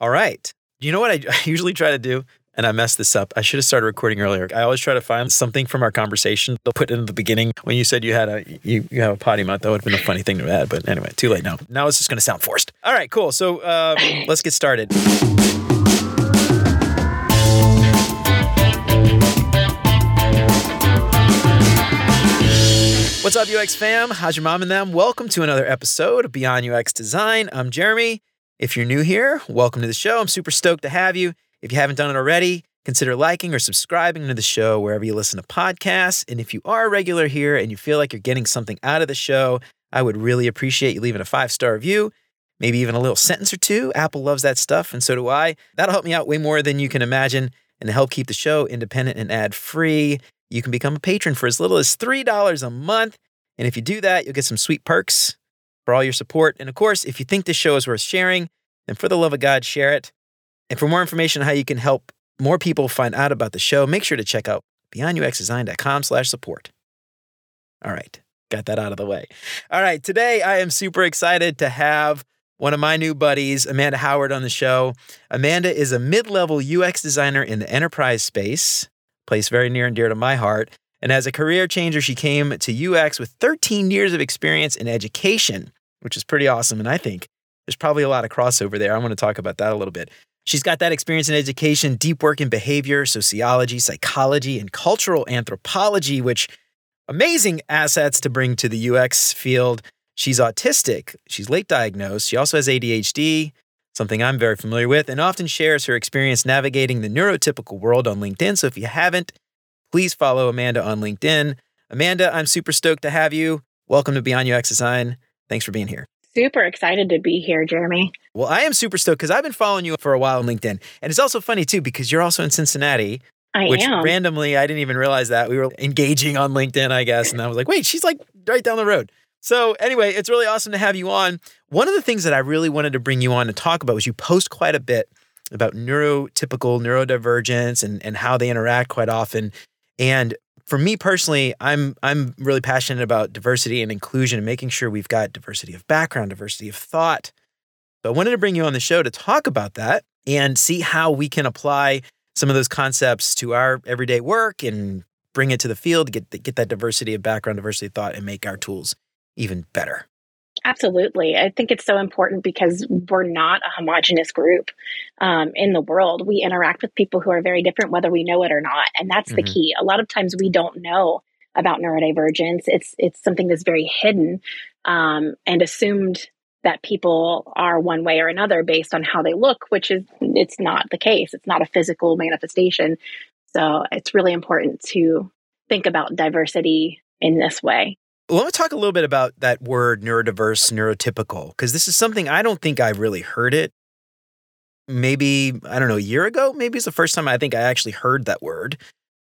All right. You know what I, usually try to do? And I messed this up. I should have started recording earlier. I always try to find something from our conversation to put in the beginning. When you said you had a you, you have a potty mouth, that would have been a funny thing to add. But anyway, too late now. Now it's just going to sound forced. All right, cool. So um, let's get started. What's up, UX fam? How's your mom and them? Welcome to another episode of Beyond UX Design. I'm Jeremy. If you're new here, welcome to the show. I'm super stoked to have you. If you haven't done it already, consider liking or subscribing to the show wherever you listen to podcasts. And if you are a regular here and you feel like you're getting something out of the show, I would really appreciate you leaving a five star review, maybe even a little sentence or two. Apple loves that stuff, and so do I. That'll help me out way more than you can imagine. And to help keep the show independent and ad free, you can become a patron for as little as $3 a month. And if you do that, you'll get some sweet perks for all your support. And of course, if you think this show is worth sharing, then for the love of God, share it. And for more information on how you can help more people find out about the show, make sure to check out beyonduxdesign.com slash support. All right, got that out of the way. All right, today I am super excited to have one of my new buddies, Amanda Howard, on the show. Amanda is a mid-level UX designer in the enterprise space, place very near and dear to my heart. And as a career changer, she came to UX with 13 years of experience in education, which is pretty awesome. And I think there's probably a lot of crossover there. I want to talk about that a little bit. She's got that experience in education, deep work in behavior, sociology, psychology, and cultural anthropology, which amazing assets to bring to the UX field. She's autistic. She's late diagnosed. She also has ADHD, something I'm very familiar with, and often shares her experience navigating the neurotypical world on LinkedIn. So if you haven't, please follow Amanda on LinkedIn. Amanda, I'm super stoked to have you. Welcome to Beyond UX Design. Thanks for being here. Super excited to be here, Jeremy. Well, I am super stoked because I've been following you for a while on LinkedIn. And it's also funny, too, because you're also in Cincinnati. I which am. randomly, I didn't even realize that. We were engaging on LinkedIn, I guess. And I was like, wait, she's like right down the road. So, anyway, it's really awesome to have you on. One of the things that I really wanted to bring you on to talk about was you post quite a bit about neurotypical neurodivergence and, and how they interact quite often. And for me personally, I'm I'm really passionate about diversity and inclusion and making sure we've got diversity of background, diversity of thought. So I wanted to bring you on the show to talk about that and see how we can apply some of those concepts to our everyday work and bring it to the field, get get that diversity of background, diversity of thought, and make our tools even better. Absolutely. I think it's so important because we're not a homogenous group um, in the world. We interact with people who are very different, whether we know it or not. And that's the Mhm. key. A lot of times we don't know about neurodivergence. It's it's something that's very hidden um, and assumed that people are one way or another based on how they look, which is it's not the case. It's not a physical manifestation. So it's really important to think about diversity in this way. Let me talk a little bit about that word neurodiverse, neurotypical, because this is something I don't think I've really heard it. Maybe, I don't know, a year ago, maybe it's the first time I think I actually heard that word,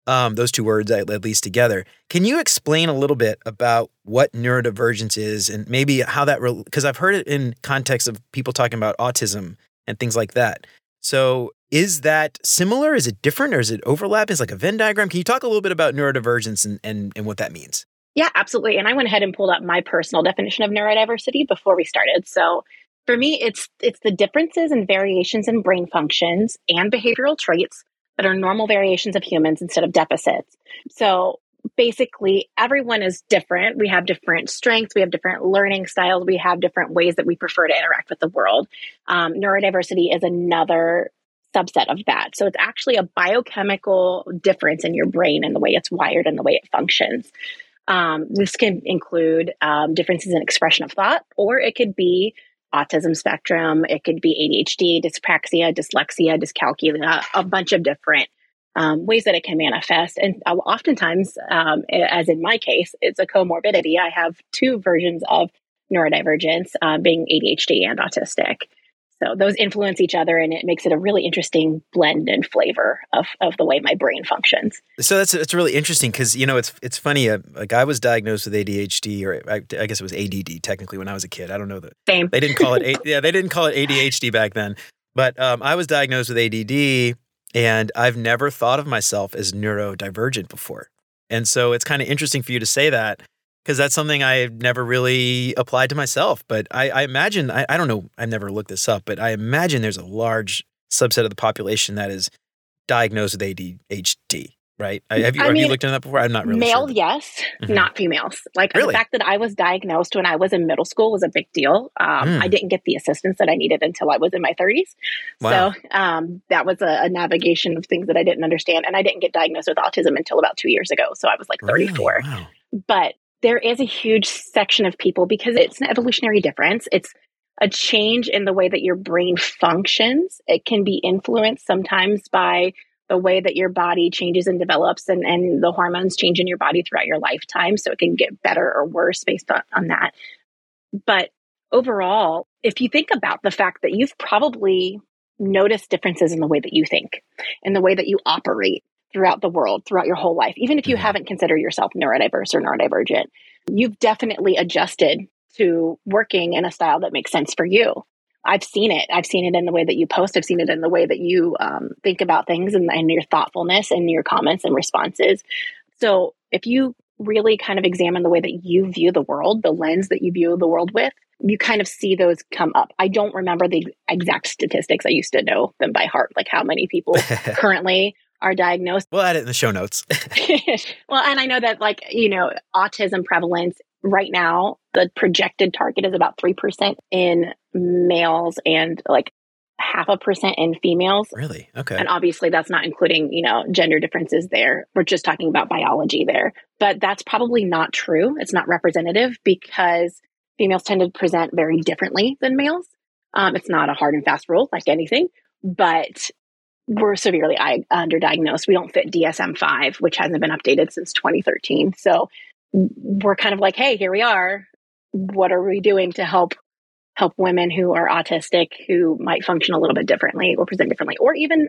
um, those two words at, least together. Can you explain a little bit about what neurodivergence is and maybe how that, because I've heard it in context of people talking about autism and things like that. So is that similar? Is it different or is it overlapping? It's like a Venn diagram. Can you talk a little bit about neurodivergence and, and, and what that means? Yeah, absolutely. And I went ahead and pulled up my personal definition of neurodiversity before we started. So for me, it's it's the differences and variations in brain functions and behavioral traits that are normal variations of humans instead of deficits. So basically everyone is different. We have different strengths, we have different learning styles, we have different ways that we prefer to interact with the world. Um, neurodiversity is another subset of that. So it's actually a biochemical difference in your brain and the way it's wired and the way it functions. Um, this can include um, differences in expression of thought, or it could be autism spectrum, it could be ADHD, dyspraxia, dyslexia, dyscalculia, a bunch of different um, ways that it can manifest. And uh, oftentimes, um, as in my case, it's a comorbidity. I have two versions of neurodivergence, uh, being ADHD and autistic. So those influence each other, and it makes it a really interesting blend and flavor of, of the way my brain functions. So that's that's really interesting because you know it's it's funny. A, a guy was diagnosed with ADHD, or I, I guess it was ADD technically when I was a kid. I don't know that Same. they didn't call it. A, yeah, they didn't call it ADHD back then. But um, I was diagnosed with ADD, and I've never thought of myself as neurodivergent before. And so it's kind of interesting for you to say that because that's something I never really applied to myself. But I, I imagine, I, I don't know, I've never looked this up, but I imagine there's a large subset of the population that is diagnosed with ADHD right? Have you, I have mean, you looked into that before? I'm not really male, sure. yes, mm-hmm. not females. Like really? the fact that I was diagnosed when I was in middle school was a big deal. Um, mm. I didn't get the assistance that I needed until I was in my 30s. Wow. So um, that was a, a, navigation of things that I didn't understand, and I didn't get diagnosed with autism until about two years ago. So I was like 34. Really? Wow. But there is a huge section of people because it's an evolutionary difference. It's a change in the way that your brain functions. It can be influenced sometimes by the way that your body changes and develops and, and the hormones change in your body throughout your lifetime. So it can get better or worse based on, on that. But overall, if you think about the fact that you've probably noticed differences in the way that you think, in the way that you operate throughout the world, throughout your whole life, even if you haven't considered yourself neurodiverse or neurodivergent, you've definitely adjusted to working in a style that makes sense for you. I've seen it. I've seen it in the way that you post. I've seen it in the way that you um, think about things and, and your thoughtfulness and your comments and responses. So if you really kind of examine the way that you view the world, the lens that you view the world with, you kind of see those come up. I don't remember the exact statistics. I used to know them by heart, like how many people currently are diagnosed. We'll add it in the show notes. well, and I know that, like, you know, autism prevalence right now, the projected target is about 3% in males and like half a percent in females. Really? Okay. And obviously that's not including, you know, gender differences there. We're just talking about biology there. But that's probably not true. It's not representative because females tend to present very differently than males. Um, it's not a hard and fast rule like anything, but we're severely underdiagnosed. We don't fit DSM 5, which hasn't been updated since 2013. So we're kind of like, hey, here we are. What are we doing to help help women who are autistic who might function a little bit differently or present differently or even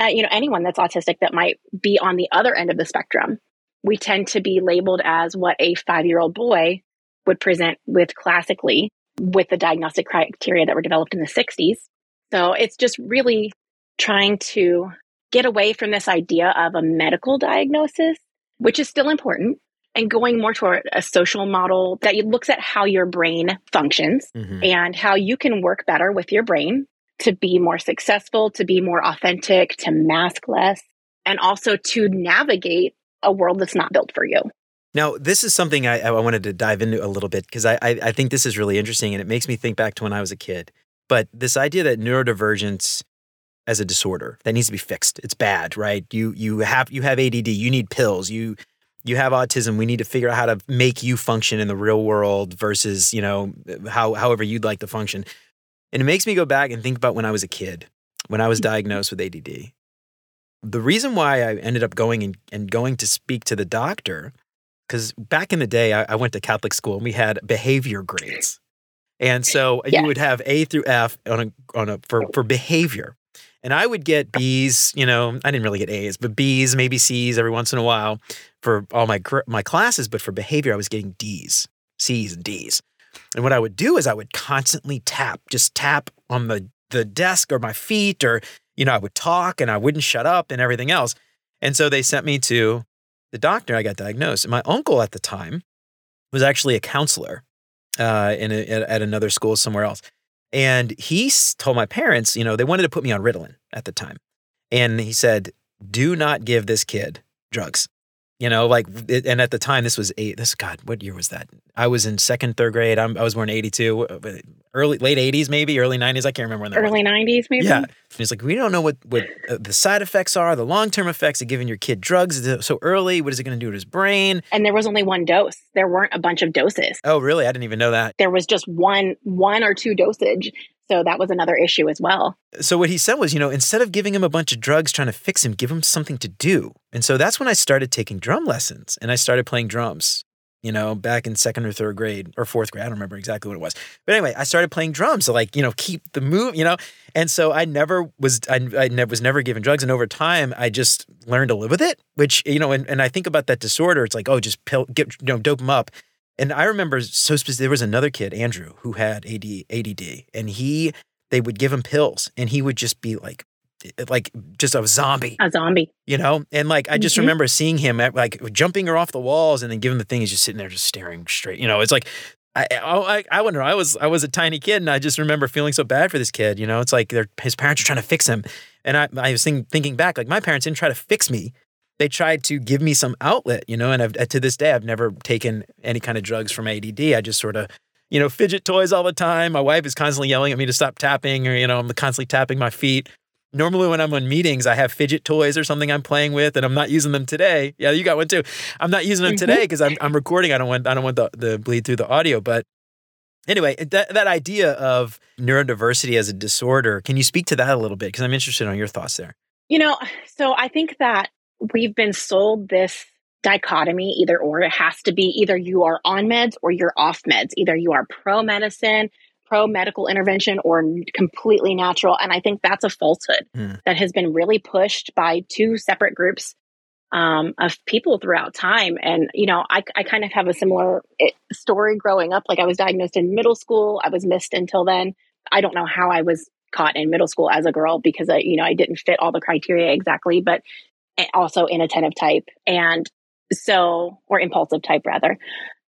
uh, you know anyone that's autistic that might be on the other end of the spectrum we tend to be labeled as what a 5-year-old boy would present with classically with the diagnostic criteria that were developed in the 60s so it's just really trying to get away from this idea of a medical diagnosis which is still important and going more toward a social model that looks at how your brain functions mm-hmm. and how you can work better with your brain to be more successful, to be more authentic, to mask less, and also to navigate a world that's not built for you. Now, this is something I, I wanted to dive into a little bit because I, I, I think this is really interesting and it makes me think back to when I was a kid. But this idea that neurodivergence as a disorder that needs to be fixed. It's bad, right? You you have you have ADD, you need pills, you you have autism we need to figure out how to make you function in the real world versus you know how however you'd like to function and it makes me go back and think about when i was a kid when i was diagnosed with add the reason why i ended up going and, and going to speak to the doctor because back in the day I, I, went to catholic school and we had behavior grades and so yeah. you would have a through f on a on a for, for behavior and I would get B's, you know, I didn't really get A's, but B's, maybe C's every once in a while for all my my classes, but for behavior I was getting D's, C's and D's. And what I would do is I would constantly tap, just tap on the the desk or my feet or you know, I would talk and I wouldn't shut up and everything else. And so they sent me to the doctor. I got diagnosed. And my uncle at the time was actually a counselor uh, in a, at another school somewhere else. And he told my parents, you know, they wanted to put me on Ritalin at the time. And he said, do not give this kid drugs. You know, like, and at the time, this was eight. This God, what year was that? I was in second, third grade. I'm, i was born in '82, uh, early, late '80s, maybe early '90s. I can't remember when that. Early was. '90s, maybe. Yeah. He's like, we don't know what what uh, the side effects are, the long term effects of giving your kid drugs so early. What is it going to do to his brain? And there was only one dose. There weren't a bunch of doses. Oh, really? I didn't even know that. There was just one, one or two dosage. So that was another issue as well. So what he said was, you know, instead of giving him a bunch of drugs trying to fix him, give him something to do. And so that's when I started taking drum lessons and I started playing drums, you know, back in second or third grade or fourth grade. I don't remember exactly what it was. But anyway, I started playing drums to like, you know, keep the move, you know. And so I never was I, I never was never given drugs and over time I just learned to live with it, which, you know, and, and I think about that disorder, it's like, oh, just pill get you know, dope him up and I remember so specific, there was another kid, Andrew, who had AD, ADD, and he, they would give him pills and he would just be like like just a zombie, A zombie. you know? And like I just Mhm. remember seeing him at, like jumping her off the walls and then giving the thing. He's just sitting there, just staring straight. You know, it's like I I, I wonder. I was I was a tiny kid and I just remember feeling so bad for this kid. You know, it's like their his parents are trying to fix him, and I I was think, thinking back like my parents didn't try to fix me. They tried to give me some outlet, you know, and I've, to this day I've never taken any kind of drugs from ADD. I just sort of you know, fidget toys all the time. My wife is constantly yelling at me to stop tapping, or, you know, I'm constantly tapping my feet. Normally, when I'm on meetings, I have fidget toys or something I'm playing with, and I'm not using them today. Yeah, you got one too. I'm not using them Mhm. today because I'm, I'm recording. I don't want I don't want the, the bleed through the audio. But anyway, that that idea of neurodiversity as a disorder, can you speak to that a little bit? Because I'm interested on your thoughts there. You know, so I think that we've been sold this dichotomy either or. It has to be either you are on meds or you're off meds. Either you are pro medicine, pro medical intervention, or completely natural. And I think that's a falsehood Hmm. that has been really pushed by two separate groups um, of people throughout time. And, you know, I, I kind of have a similar eh, story growing up. Like I was diagnosed in middle school, I was missed until then. I don't know how I was caught in middle school as a girl because I, you know, I didn't fit all the criteria exactly, but also inattentive type and so or impulsive type rather.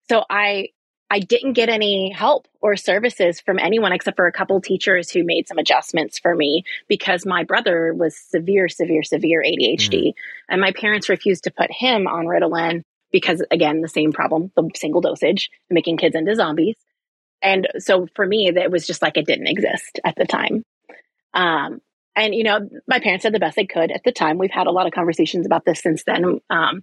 So I I didn't get any help or services from anyone except for a couple teachers who made some adjustments for me because my brother was severe, severe, severe ADHD. And my parents refused to put him on Ritalin because, again, the same problem, the single dosage, making kids into zombies. And so for me, that was just like it didn't exist at the time. Um, and, you know, my parents did the best they could at the time. We've had a lot of conversations about this since then. Um,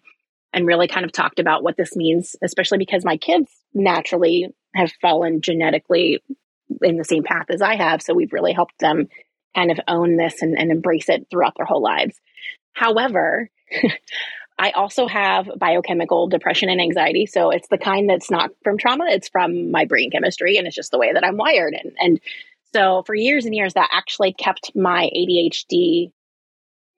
and really kind of talked about what this means, especially because my kids naturally have fallen genetically in the same path as I have. So we've really helped them kind of own this and, and embrace it throughout their whole lives. However, I also have biochemical depression and anxiety. So it's the kind that's not from trauma, it's from my brain chemistry, and it's just the way that I'm wired. And, and so for years and years, that actually kept my ADHD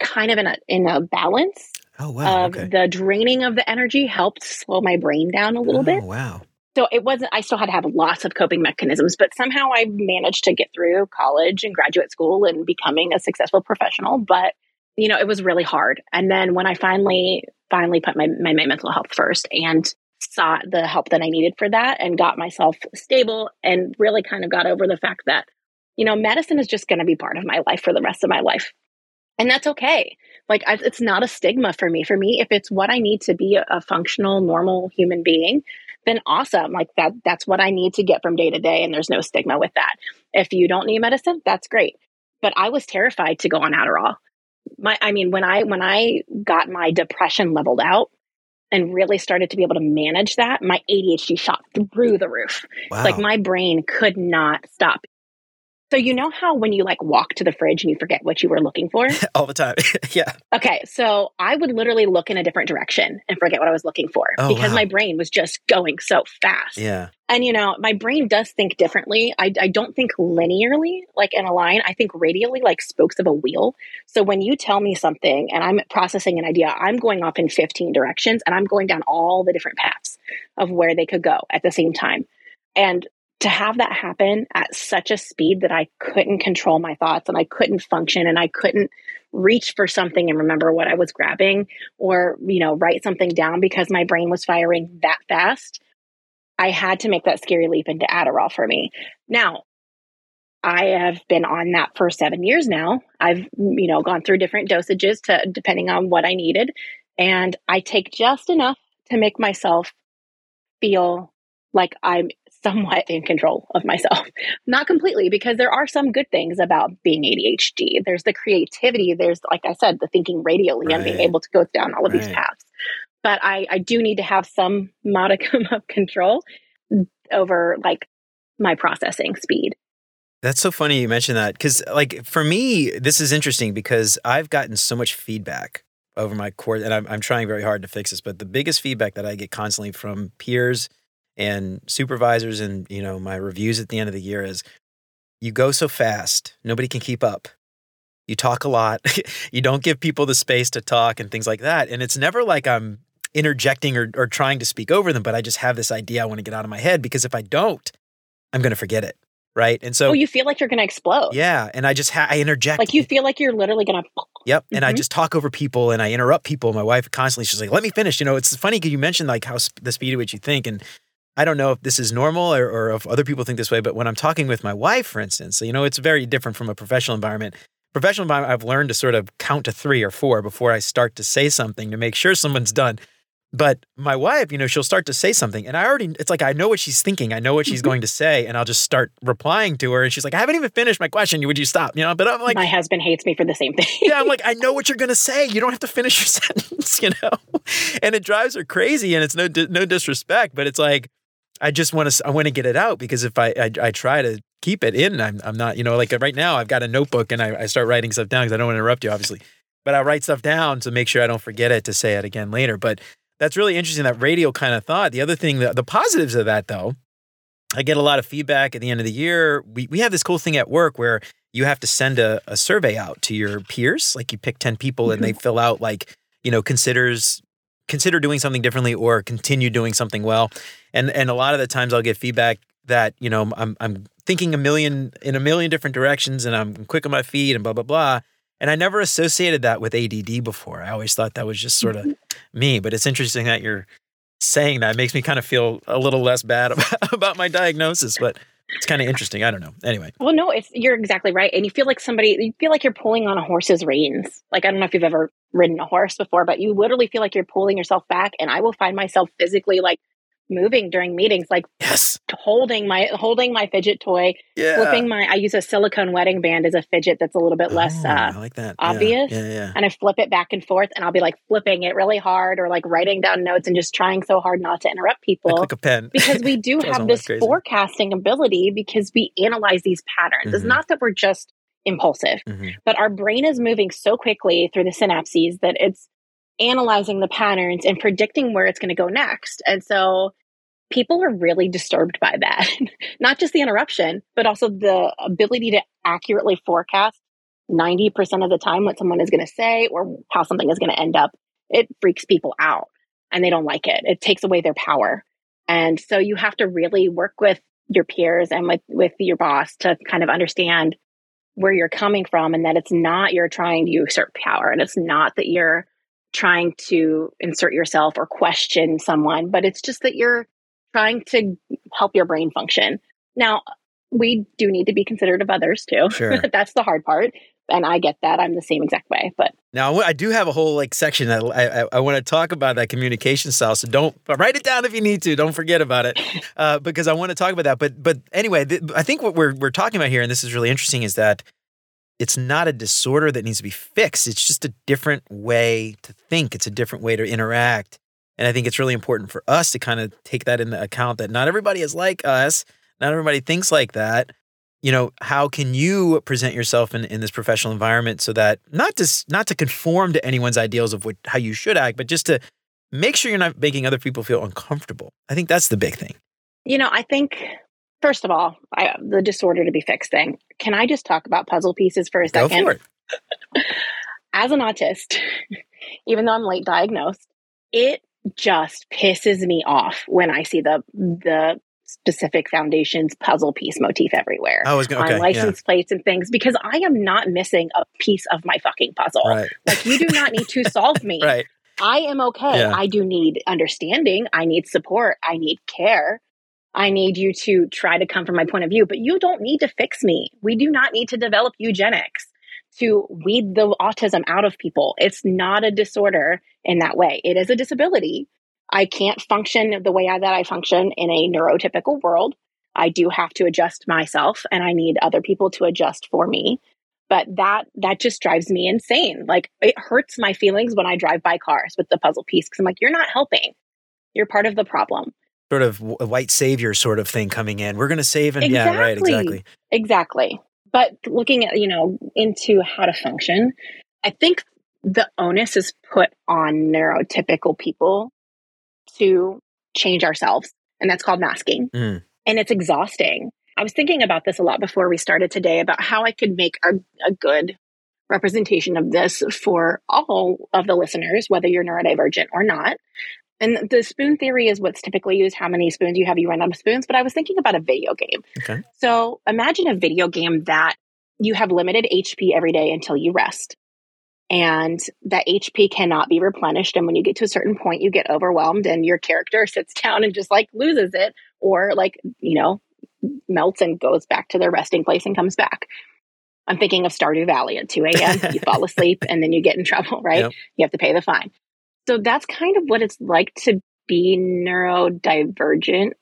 kind of in a in a balance Oh wow. of okay. the draining of the energy helped slow my brain down a little oh, bit. Wow. So it wasn't, I still had to have lots of coping mechanisms, but somehow I managed to get through college and graduate school and becoming a successful professional. But, you know, it was really hard. And then when I finally, finally put my, my, my mental health first and sought the help that I needed for that and got myself stable and really kind of got over the fact that, you know, medicine is just going to be part of my life for the rest of my life. And that's okay. Like, I, it's not a stigma for me. For me, if it's what I need to be a, a functional, normal human being, then awesome. Like that, that's what I need to get from day to day. And there's no stigma with that. If you don't need medicine, that's great. But I was terrified to go on Adderall. My, I mean, when I, when I got my depression leveled out and really started to be able to manage that, my ADHD shot through the roof. Wow. Like my brain could not stop. So you know how when you like walk to the fridge and you forget what you were looking for? all the time. yeah. Okay, so I would literally look in a different direction and forget what I was looking for Oh, because wow. my brain was just going so fast. Yeah. And you know, my brain does think differently. I, I don't think linearly, like in a line. I think radially, like spokes of a wheel. So when you tell me something and I'm processing an idea, I'm going off in 15 directions and I'm going down all the different paths of where they could go at the same time. And to have that happen at such a speed that I couldn't control my thoughts and I couldn't function and I couldn't reach for something and remember what I was grabbing or, you know, write something down because my brain was firing that fast. I had to make that scary leap into Adderall for me. Now, I have been on that for seven years now. I've, you know, gone through different dosages to depending on what I needed. And I take just enough to make myself feel like I'm somewhat in control of myself. Not completely, because there are some good things about being ADHD. There's the creativity, there's, like I said, the thinking radially and being able to go down all of these paths. But I, I do need to have some modicum of control over like my processing speed. That's so funny you mentioned that because, like, for me, this is interesting because I've gotten so much feedback over my course, and I'm, I'm trying very hard to fix this. But the biggest feedback that I get constantly from peers and supervisors, and you know, my reviews at the end of the year is, "You go so fast, nobody can keep up. You talk a lot. you don't give people the space to talk and things like that. And it's never like I'm interjecting or, or trying to speak over them, but I just have this idea I want to get out of my head because if I don't, I'm going to forget it." right? And so oh, you feel like you're going to explode. Yeah, and I just ha- I interject. Like you feel like you're literally going to. Yep, and mm-hmm. I just talk over people and I interrupt people. My wife constantly she's like, "Let me finish." You know, it's funny because you mentioned like how sp- the speed at which you think, and I don't know if this is normal or, or if other people think this way, but when I'm talking with my wife, for instance, you know, it's very different from a professional environment. Professional environment, I've learned to sort of count to three or four before I start to say something to make sure someone's done. But my wife, you know, she'll start to say something, and I already, it's like I know what she's thinking, I know what she's mm-hmm. going to say, and I'll just start replying to her. And she's like, I haven't even finished my question. Would you stop? You know, but I'm like, my husband hates me for the same thing. yeah, I'm like, I know what you're going to say. You don't have to finish your sentence, you know? And it drives her crazy, and it's no, no disrespect, but it's like, I just want to, I want to get it out because if I, I, I try to keep it in, I'm, I'm not, you know, like right now I've got a notebook and I, I start writing stuff down because I don't want to interrupt you, obviously. But I write stuff down to make sure I don't forget it to say it again later. But that's really interesting that radio kind of thought. The other thing, the, the positives of that though, I get a lot of feedback at the end of the year. We, we have this cool thing at work where you have to send a, a survey out to your peers. Like you pick 10 people and they mm-hmm. fill out like, you know, considers consider doing something differently or continue doing something well. And and a lot of the times I'll get feedback that, you know, I'm I'm thinking a million in a million different directions and I'm quick on my feet and blah blah blah. And I never associated that with ADD before. I always thought that was just sort of mm-hmm. me. But it's interesting that you're saying that. It makes me kind of feel a little less bad about, about my diagnosis. But it's kind of interesting. I don't know. Anyway. Well, no, it's you're exactly right. And you feel like somebody you feel like you're pulling on a horse's reins. Like I don't know if you've ever ridden a horse before, but you literally feel like you're pulling yourself back and I will find myself physically like moving during meetings like yes holding my holding my fidget toy yeah. flipping my i use a silicone wedding band as a fidget that's a little bit less oh, uh, like that. obvious yeah. Yeah, yeah. and i flip it back and forth and i'll be like flipping it really hard or like writing down notes and just trying so hard not to interrupt people like a pen because we do have this forecasting ability because we analyze these patterns mm-hmm. it's not that we're just impulsive mm-hmm. but our brain is moving so quickly through the synapses that it's analyzing the patterns and predicting where it's going to go next. And so people are really disturbed by that. Not just the interruption, but also the ability to accurately forecast 90% of the time what someone is going to say or how something is going to end up. It freaks people out and they don't like it. It takes away their power. And so you have to really work with your peers and with, with your boss to kind of understand where you're coming from and that it's not you're trying to usurp power and it's not that you're trying to insert yourself or question someone, but it's just that you're trying to help your brain function. Now, we do need to be considerate of others too. Sure. That's the hard part. And I get that. I'm the same exact way. But now I do have a whole like section that I, I, I want to talk about that communication style. So don't write it down if you need to. Don't forget about it uh, because I want to talk about that. But but anyway, th- I think what we're we're talking about here, and this is really interesting, is that it's not a disorder that needs to be fixed. It's just a different way to think. It's a different way to interact. And I think it's really important for us to kind of take that into account that not everybody is like us. Not everybody thinks like that. You know, how can you present yourself in, in this professional environment so that not to not to conform to anyone's ideals of what how you should act, but just to make sure you're not making other people feel uncomfortable. I think that's the big thing. You know, I think first of all, I, the disorder to be fixed thing. Can I just talk about puzzle pieces for a second? Go for it. As an autist, even though I'm late diagnosed, it just pisses me off when I see the the specific foundations puzzle piece motif everywhere I was gonna, okay, on license yeah. plates and things because I am not missing a piece of my fucking puzzle. Right. Like you do not need to solve me. right. I am okay. Yeah. I do need understanding. I need support. I need care. I need you to try to come from my point of view, but you don't need to fix me. We do not need to develop eugenics to weed the autism out of people. It's not a disorder in that way. It is a disability. I can't function the way that I function in a neurotypical world. I do have to adjust myself and I need other people to adjust for me. But that that just drives me insane. Like it hurts my feelings when I drive by cars with the puzzle piece because I'm like, you're not helping. You're part of the problem sort of a white savior sort of thing coming in. We're going to save and exactly. yeah, right, exactly. Exactly. But looking at, you know, into how to function, I think the onus is put on neurotypical people to change ourselves. And that's called masking. Mm. And it's exhausting. I was thinking about this a lot before we started today about how I could make a, a good representation of this for all of the listeners, whether you're neurodivergent or not. And the spoon theory is what's typically used. How many spoons you have, you run out of spoons. But I was thinking about a video game. Okay. So imagine a video game that you have limited HP every day until you rest. And that HP cannot be replenished. And when you get to a certain point, you get overwhelmed and your character sits down and just like loses it or like, you know, melts and goes back to their resting place and comes back. I'm thinking of Stardew Valley at 2 a.m. you fall asleep and then you get in trouble, right? Yep. You have to pay the fine. So that's kind of what it's like to be neurodivergent.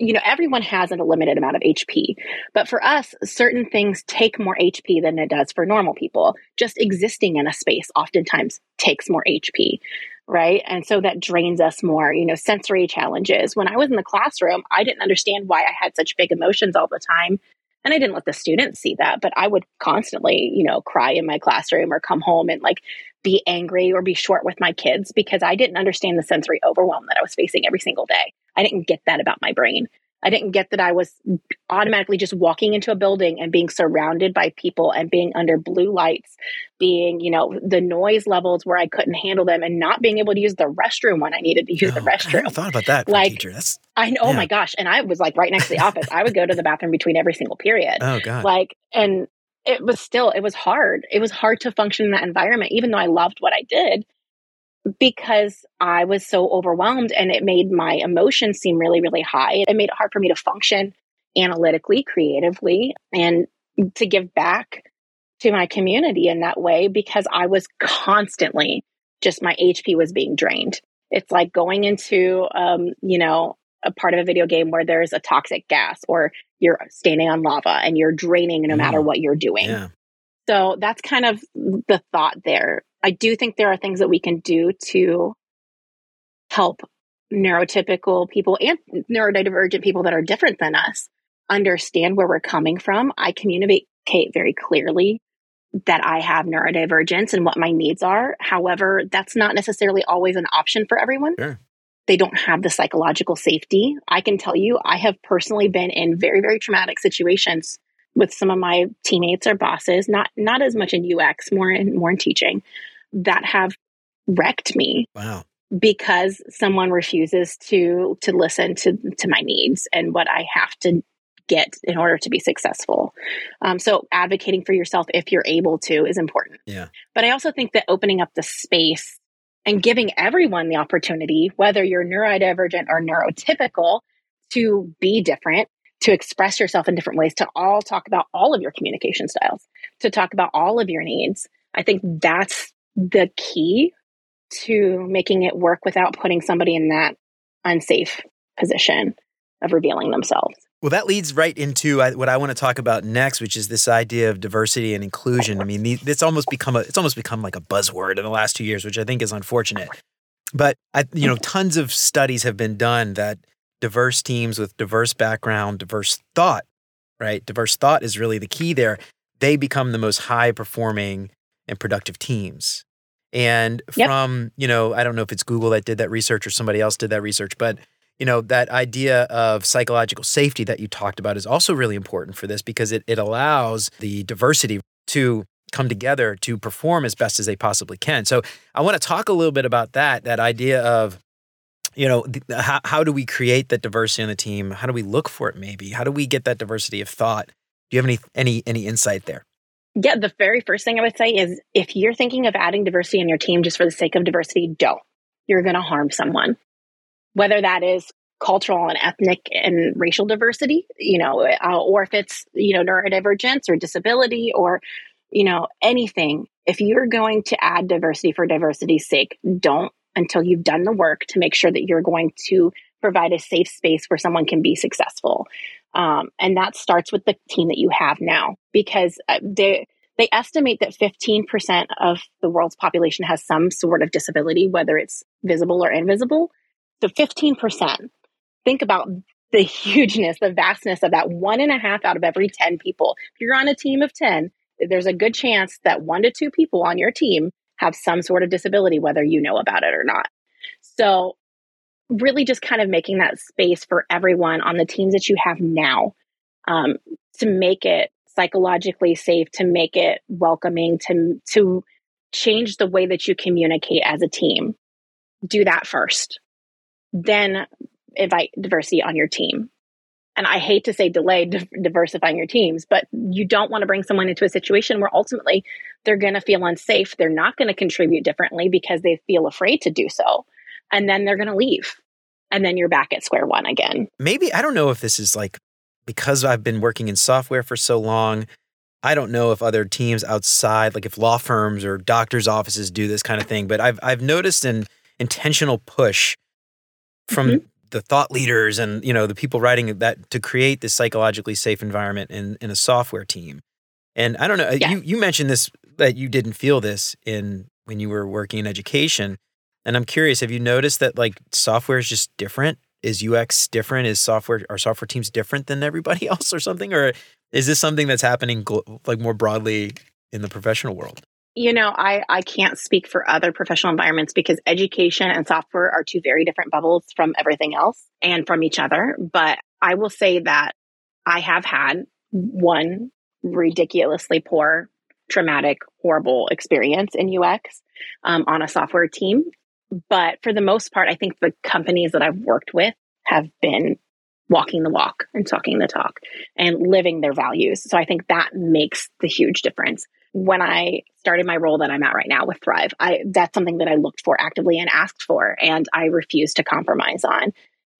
You know, everyone has a limited amount of HP, but for us, certain things take more HP than it does for normal people. Just existing in a space oftentimes takes more HP, right? And so that drains us more, you know, sensory challenges. When I was in the classroom, I didn't understand why I had such big emotions all the time and I didn't let the students see that, but I would constantly, you know, cry in my classroom or come home and like be angry or be short with my kids because I didn't understand the sensory overwhelm that I was facing every single day. I didn't get that about my brain. I didn't get that I was automatically just walking into a building and being surrounded by people and being under blue lights, being, you know, the noise levels where I couldn't handle them and not being able to use the restroom when I needed to use Oh, the restroom. I thought about that. Like, I know, oh my gosh. And I was like right next to the office. I would go to the bathroom between every single period. oh god. Like, and it was still, it was hard. It was hard to function in that environment, even though I loved what I did because I was so overwhelmed and it made my emotions seem really, really high. It made it hard for me to function analytically, creatively, and to give back to my community in that way because I was constantly just my HP was being drained. It's like going into, um, you know, a part of a video game where there's a toxic gas or you're standing on lava and you're draining no matter Mm. what you're doing. yeah. So that's kind of the thought there. I do think there are things that we can do to help neurotypical people and neurodivergent people that are different than us understand where we're coming from. I communicate very clearly that I have neurodivergence and what my needs are. However, that's not necessarily always an option for everyone. Sure. They don't have the psychological safety. I can tell you, I have personally been in very, very traumatic situations with some of my teammates or bosses, not not as much in UX, more in more in teaching, that have wrecked me Wow. because someone refuses to to listen to to my needs and what I have to get in order to be successful. Um, so advocating for yourself if you're able to is important. Yeah. But I also think that opening up the space and giving everyone the opportunity, whether you're neurodivergent or neurotypical, to be different, to express yourself in different ways, to all talk about all of your communication styles, to talk about all of your needs. I think that's the key to making it work without putting somebody in that unsafe position of revealing themselves. Well, that leads right into uh, what I want to talk about next, which is this idea of diversity and inclusion. I mean, it's almost become a it's almost become like a buzzword in the last two years, which I think is unfortunate. But I, you know, tons of studies have been done that diverse teams with diverse background, diverse thought, right? Diverse thought is really the key there. They become the most high performing and productive teams. And Yep. from, you know, I don't know if it's Google that did that research or somebody else did that research, but you know, that idea of psychological safety that you talked about is also really important for this because it, it allows the diversity to come together to perform as best as they possibly can. So I want to talk a little bit about that, that idea of, you know, th- how, how do we create that diversity on the team? How do we look for it maybe? How do we get that diversity of thought? Do you have any any any insight there? Yeah, the very first thing I would say is if you're thinking of adding diversity in your team just for the sake of diversity, don't. You're going to harm someone. Whether that is cultural and ethnic and racial diversity, you know, uh, or if it's, you know, neurodivergence or disability or, you know, anything. If you're going to add diversity for diversity's sake, don't until you've done the work to make sure that you're going to provide a safe space where someone can be successful. Um, and that starts with the team that you have now because uh, they they estimate that 15% of the world's population has some sort of disability, whether it's visible or invisible. So 15%. Think about the hugeness, the vastness of that one and a half out of every 10 people. If you're on a team of 10, there's a good chance that one to two people on your team have some sort of disability, whether you know about it or not. So, really just kind of making that space for everyone on the teams that you have now um, to make it psychologically safe, to make it welcoming, to, to change the way that you communicate as a team. Do that first. then invite diversity on your team. And I hate to say delay diversifying your teams, but you don't want to bring someone into a situation where ultimately they're going to feel unsafe. They're not going to contribute differently because they feel afraid to do so. And then they're going to leave. And then you're back at square one again. Maybe, I don't know if this is like because I've been working in software for so long. I don't know if other teams outside, like if law firms or doctors' offices do this kind of thing, but I've I've noticed an intentional push from mm-hmm. the thought leaders and you know the people writing that to create this psychologically safe environment in in a software team. And I don't know, yeah. you you mentioned this that you didn't feel this in when you were working in education, and I'm curious, have you noticed that like software is just different? Is UX different? Is software are software teams different than everybody else or something? Or is this something that's happening like more broadly in the professional world? You know, I, I can't speak for other professional environments because education and software are two very different bubbles from everything else and from each other. But I will say that I have had one ridiculously poor, traumatic, horrible experience in UX um, on a software team. But for the most part, I think the companies that I've worked with have been walking the walk and talking the talk and living their values. So I think that makes the huge difference. When I started my role that I'm at right now with Thrive, I that's something that I looked for actively and asked for and I refused to compromise on.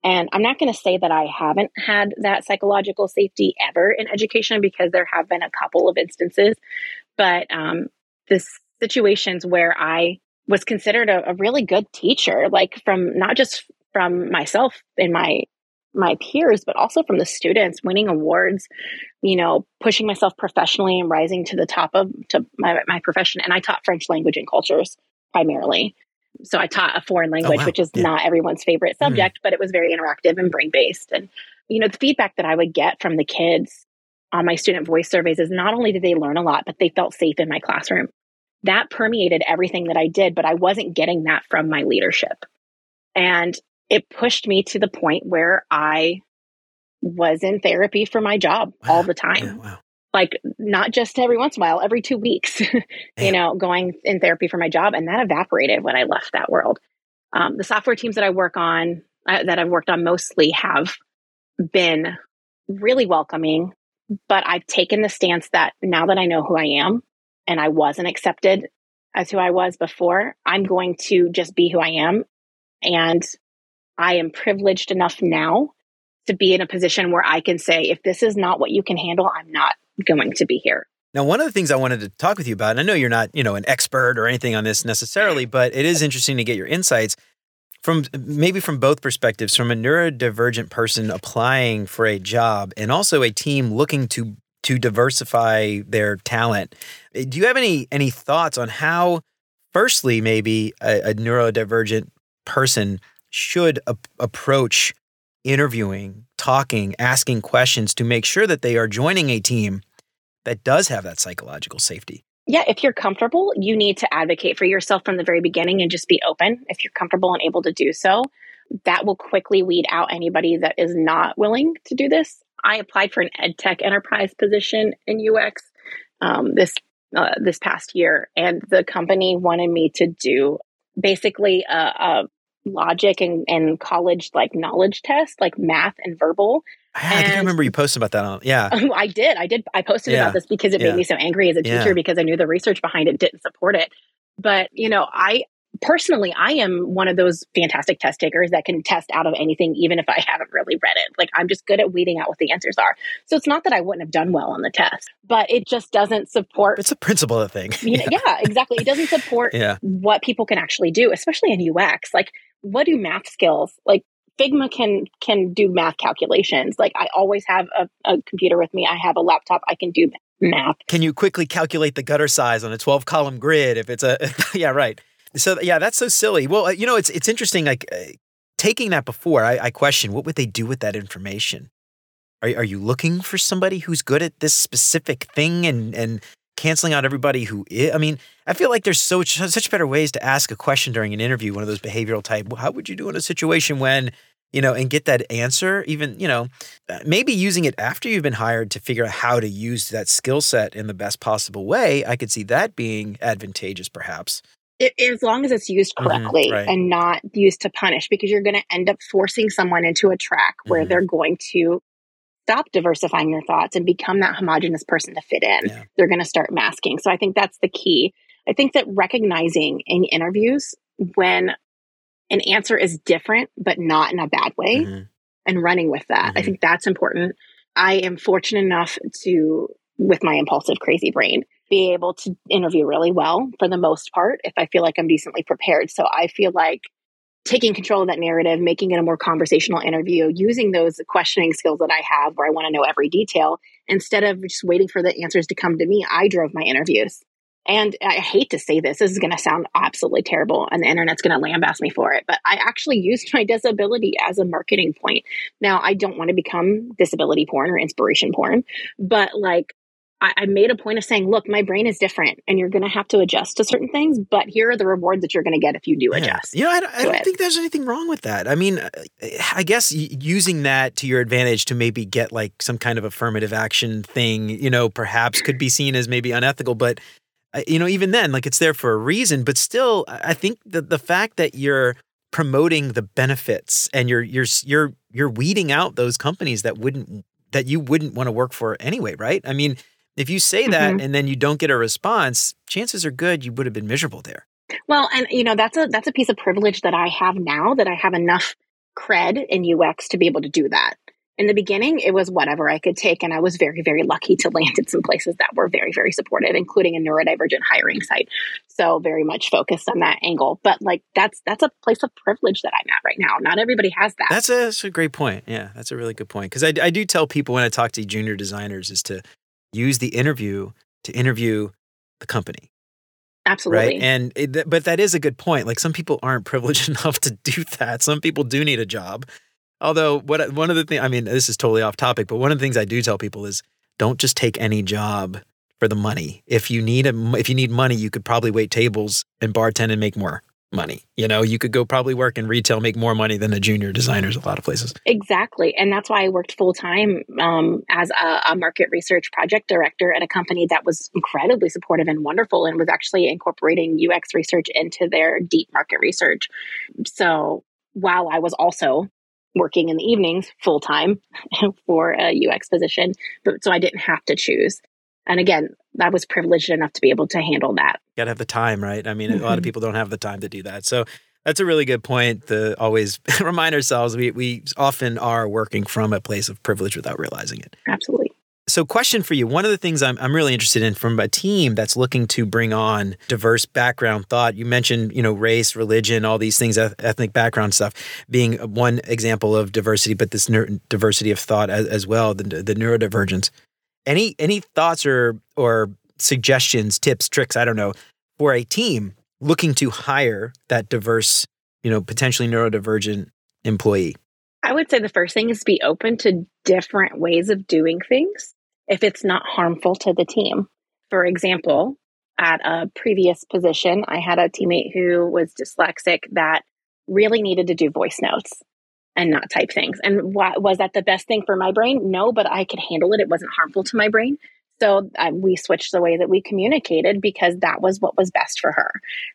And I'm not going to say that I haven't had that psychological safety ever in education because there have been a couple of instances, but um, this situations where I was considered a, a really good teacher, like from not just from myself and my my peers, but also from the students winning awards, you know, pushing myself professionally and rising to the top of to my, my profession. And I taught French language and cultures primarily. So I taught a foreign oh, language, oh, wow. which is yeah. not everyone's favorite mm-hmm. subject, mm-hmm. but it was very interactive and brain based. And, you know, the feedback that I would get from the kids on my student voice surveys is not only did they learn a lot, but they felt safe in my classroom. That permeated everything that I did, but I wasn't getting that from my leadership. And it pushed me to the point where I was in therapy for my job wow. all the time. Yeah, wow. Like not just every once in a while, every two weeks, you know, going in therapy for my job. And that evaporated when I left that world. Um, the software teams that I work on, uh, that I've worked on mostly have been really welcoming. But I've taken the stance that now that I know who I am and I wasn't accepted as who I was before, I'm going to just be who I am and I am privileged enough now to be in a position where I can say, if this is not what you can handle, I'm not going to be here. Now, one of the things I wanted to talk with you about, and I know you're not, you know, an expert or anything on this necessarily, mm-hmm. but it is interesting to get your insights from maybe from both perspectives, from a neurodivergent person applying for a job and also a team looking to to diversify their talent. Eh, do you have any any thoughts on how firstly maybe a, a neurodivergent person should a- approach interviewing, talking, asking questions to make sure that they are joining a team that does have that psychological safety. Yeah, if you're comfortable, you need to advocate for yourself from the very beginning and just be open. If you're comfortable and able to do so, that will quickly weed out anybody that is not willing to do this. I applied for an ed tech enterprise position in UX um, this uh, this past year, and the company wanted me to do basically a, a logic and, and college like knowledge test, like math and verbal. Yeah, and, I think I remember you posted about that on. Yeah, I did. I did. I posted yeah. about this because it yeah. made me so angry as a teacher because I knew the research behind it didn't support it. But you know, I personally, I am one of those fantastic test takers that can test out of anything, even if I haven't really read it. Like I'm just good at weeding out what the answers are. So it's not that I wouldn't have done well on the test, but it just doesn't support. It's a principle of thing. yeah. yeah, exactly. It doesn't support yeah. what people can actually do, especially in UX. Like what do math skills like Figma can can do math calculations. Like I always have a, a, computer with me. I have a laptop. I can do math. Can you quickly calculate the gutter size on a 12 column grid if it's a yeah right. So yeah, that's so silly. Well, uh, you know, it's it's interesting. Like uh, taking that before, I, I question what would they do with that information. Are are you looking for somebody who's good at this specific thing and and canceling out everybody who is, I mean, I feel like there's so such better ways to ask a question during an interview, one of those behavioral type. How would you do in a situation when, you know, and get that answer? Even, you know, uh, maybe using it after you've been hired to figure out how to use that skill set in the best possible way. I could see that being advantageous, perhaps. It, as long as it's used Mm-hmm, correctly right. and not used to punish, because you're going to end up forcing someone into a track where Mhm. they're going to stop diversifying their thoughts and become that homogenous person to fit in. Yeah. They're going to start masking. So I think that's the key. I think that recognizing in interviews when an answer is different, but not in a bad way, Mhm. and running with that. I Mhm. think that's important. I am fortunate enough to, with my impulsive, crazy brain, be able to interview really well for the most part if I feel like I'm decently prepared. So I feel like taking control of that narrative, making it a more conversational interview, using those questioning skills that I have where I want to know every detail instead of just waiting for the answers to come to me. I drove my interviews. And I hate to say this, this is going to sound absolutely terrible, and the internet's going to lambast me for it. But I actually used my disability as a marketing point. Now, I don't want to become disability porn or inspiration porn, but like I, I made a point of saying, look, my brain is different, and you're going to have to adjust to certain things. But here are the rewards that you're going to get if you do Yeah. adjust. You know, I, don't- I don't think there's anything wrong with that. I mean, I guess using that to your advantage to maybe get like some kind of affirmative action thing, you know, perhaps could be seen as maybe unethical, but uh, you know, even then, like it's there for a reason. But still, I I think that the fact that you're promoting the benefits and you're you're you're you're weeding out those companies that wouldn't that you wouldn't want to work for anyway, right? I mean, if you say that Mhm. and then you don't get a response, chances are good you would have been miserable there. Well, and you know that's a that's a piece of privilege that I have now that I have enough cred in UX to be able to do that. In the beginning, it was whatever I could take, and I was very very lucky to land in some places that were very very supportive, including a neurodivergent hiring site. So very much focused on that angle. But like that's that's a place of privilege that I'm at right now. Not everybody has that. That's a, that's a great point. Yeah, that's a really good point. Because I, I do tell people when I talk to junior designers is to use the interview to interview the company, Absolutely. right? And it, but that is a good point. Like some people aren't privileged enough to do that. Some people do need a job. Although what one of the things I mean, this is totally off topic, but one of the things I do tell people is don't just take any job for the money. If you need a if you need money, you could probably wait tables and bartend and make more money. You know, you could go probably work in retail, make more money than the junior designers a lot of places. Exactly. And that's why I worked full time um, as a, a market research project director at a company that was incredibly supportive and wonderful and was actually incorporating UX research into their deep market research. So while I was also working in the evenings full time for a UX position, but so I didn't have to choose. And again, I was privileged enough to be able to handle that. got to have the time, right? I mean, a lot of Mhm. people don't have the time to do that. So that's a really good point to always remind ourselves we, we often are working from a place of privilege without realizing it. Absolutely. So, question for you one of the things I'm, I'm really interested in from a team that's looking to bring on diverse background thought, you mentioned, you know, race, religion, all these things, ethnic background stuff being one example of diversity, but this diversity of thought as, as well, the, the neurodivergence. Any any thoughts or or suggestions, tips, tricks, I don't know, for a team looking to hire that diverse, you know, potentially neurodivergent employee? I would say the first thing is to be open to different ways of doing things if it's not harmful to the team. For example, at a previous position, I had a teammate who was dyslexic that really needed to do voice notes and not type things. And was that the best thing for my brain? No, but I could handle it. It wasn't harmful to my brain. So uh, we switched the way that we communicated because that was what was best for her.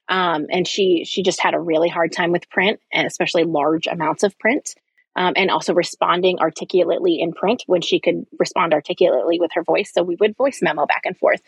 Um, and she she just had a really hard time with print, and especially large amounts of print um, and also responding articulately in print when she could respond articulately with her voice. So we would voice memo back and forth.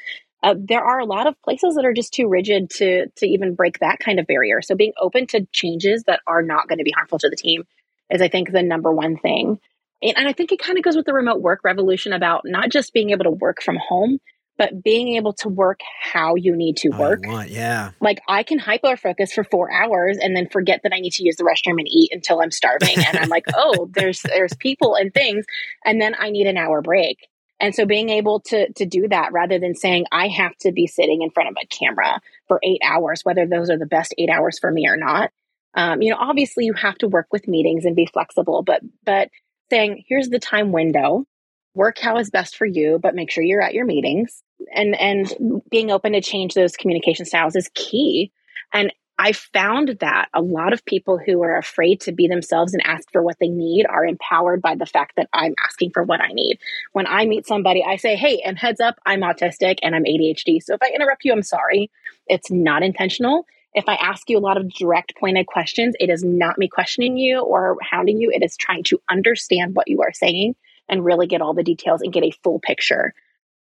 Uh, there are a lot of places that are just too rigid to to even break that kind of barrier. So being open to changes that are not going to be harmful to the team is, I think, the number one thing. And, and I think it kind of goes with the remote work revolution about not just being able to work from home, but being able to work how you need to work want, yeah. like I can hyper focus for four hours and then forget that I need to use the restroom and eat until I'm starving. and I'm like, oh, there's there's people and things, and then I need an hour break. And so being able to to do that rather than saying I have to be sitting in front of a camera for eight hours, whether those are the best eight hours for me or not. Um, you know, obviously you have to work with meetings and be flexible, but but saying here's the time window, work how is best for you, but make sure you're at your meetings. And and being open to change those communication styles is key. And i found that a lot of people who are afraid to be themselves and ask for what they need are empowered by the fact that i'm asking for what i need. When i meet somebody i say hey and heads up i'm autistic and i'm adhd so if i interrupt you i'm sorry. It's not intentional if I ask you a lot of direct, pointed questions, it is not me questioning you or hounding you. It is trying to understand what you are saying and really get all the details and get a full picture.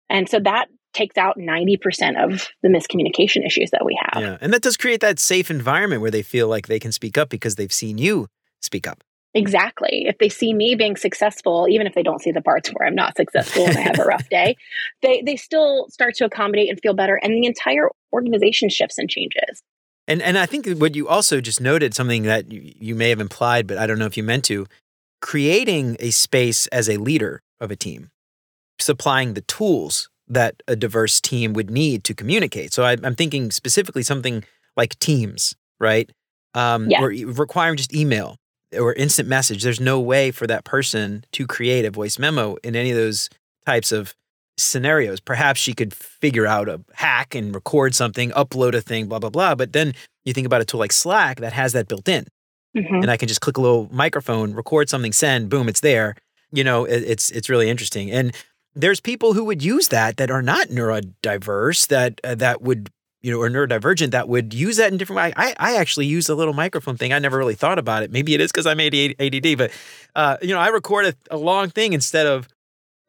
And so that takes out 90% of the miscommunication issues that we have. Yeah. And that does create that safe environment where they feel like they can speak up because they've seen you speak up. Exactly. If they see me being successful, even if they don't see the parts where I'm not successful and I have a rough day, they they still start to accommodate and feel better and the entire organization shifts and changes. And and I think what you also just noted something that you, you may have implied but I don't know if you meant to creating a space as a leader of a team, supplying the tools that a diverse team would need to communicate. So I, am thinking specifically something like Teams, right? Um, yeah. Or requiring just email or instant message. There's no way for that person to create a voice memo in any of those types of scenarios. Perhaps she could figure out a hack and record something, upload a thing, blah, blah, blah. But then you think about a tool like Slack that has that built in. Mm-hmm. And I can just click a little microphone, record something, send, boom, it's there. You know, it, it's it's really interesting. And there's people who would use that that are not neurodiverse that uh, that would you know or neurodivergent that would use that in different ways. I I actually use a little microphone thing. I never really thought about it. Maybe it is because I'm ADD, but uh, you know I record a, a, long thing instead of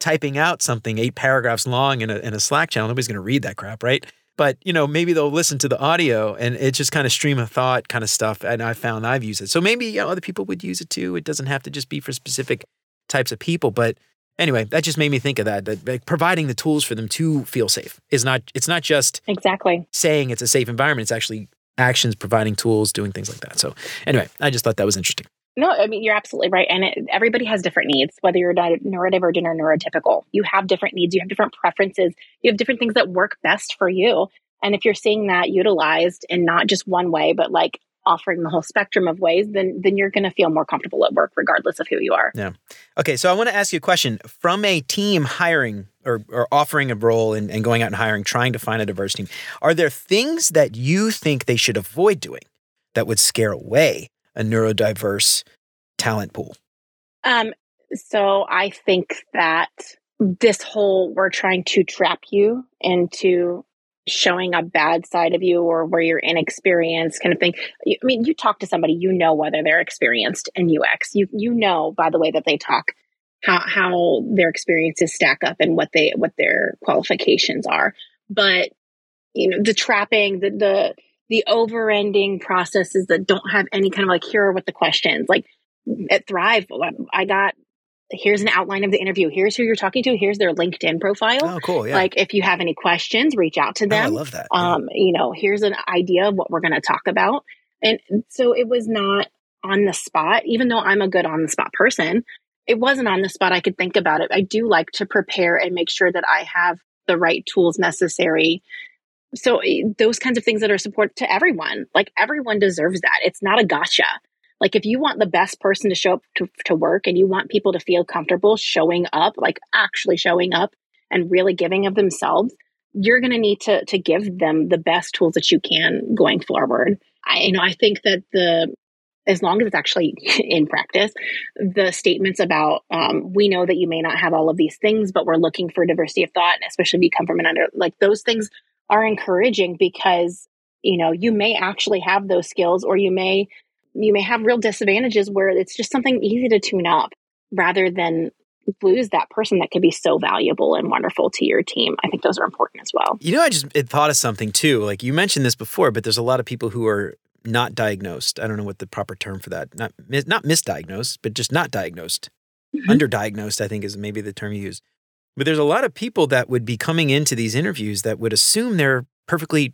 typing out something eight paragraphs long in a in a Slack channel. Nobody's going to read that crap, right? But you know maybe they'll listen to the audio and it's just kind of stream of thought kind of stuff. And I found I've used it. So maybe you know, other people would use it too. It doesn't have to just be for specific types of people, but anyway, that just made me think of that. That like, providing the tools for them to feel safe is not. It's not just exactly saying it's a safe environment. It's actually actions, providing tools, doing things like that. So anyway, I just thought that was interesting. No, I mean you're absolutely right, and it, everybody has different needs. Whether you're neurodivergent or neurotypical, you have different needs. You have different preferences. You have different things that work best for you. And if you're seeing that utilized in not just one way, but like offering the whole spectrum of ways, then then you're going to feel more comfortable at work regardless of who you are. Yeah. Okay, so I want to ask you a question from a team hiring or, or offering a role and, and going out and hiring, trying to find a diverse team. Are there things that you think they should avoid doing that would scare away a neurodiverse talent pool? Um, so I think that this whole we're trying to trap you into showing a bad side of you or where you're inexperienced kind of thing. I mean, you talk to somebody, you know whether they're experienced in UX. You you know by the way that they talk how how their experiences stack up and what they what their qualifications are. But you know, the trapping, the the the over-ending processes that don't have any kind of like here are what the questions like at Thrive. I got here's an outline of the interview. Here's who you're talking to. Here's their LinkedIn profile. Oh, cool. Yeah. Like if you have any questions, reach out to them. Oh, I love that. Um, you know, here's an idea of what we're going to talk about. And so it was not on the spot, even though I'm a good on the spot person. It wasn't on the spot. I could think about it. I do like to prepare and make sure that I have the right tools necessary. So eh, those kinds of things that are support to everyone, like everyone deserves that. It's not a gotcha. Like if you want the best person to show up to, to work and you want people to feel comfortable showing up, like actually showing up and really giving of themselves, you're going to need to to give them the best tools that you can going forward. I you know I think that the as long as it's actually in practice, the statements about um, we know that you may not have all of these things, but we're looking for diversity of thought, and especially if you come from an under like those things are encouraging because you know you may actually have those skills or you may you may have real disadvantages where it's just something easy to tune up rather than lose that person that could be so valuable and wonderful to your team. I think those are important as well. You know, I just thought of something too. Like you mentioned this before, but there's a lot of people who are not diagnosed. I don't know what the proper term for that. Not not misdiagnosed, but just not diagnosed. Mm-hmm. Underdiagnosed, I think is maybe the term you use. But there's a lot of people that would be coming into these interviews that would assume they're perfectly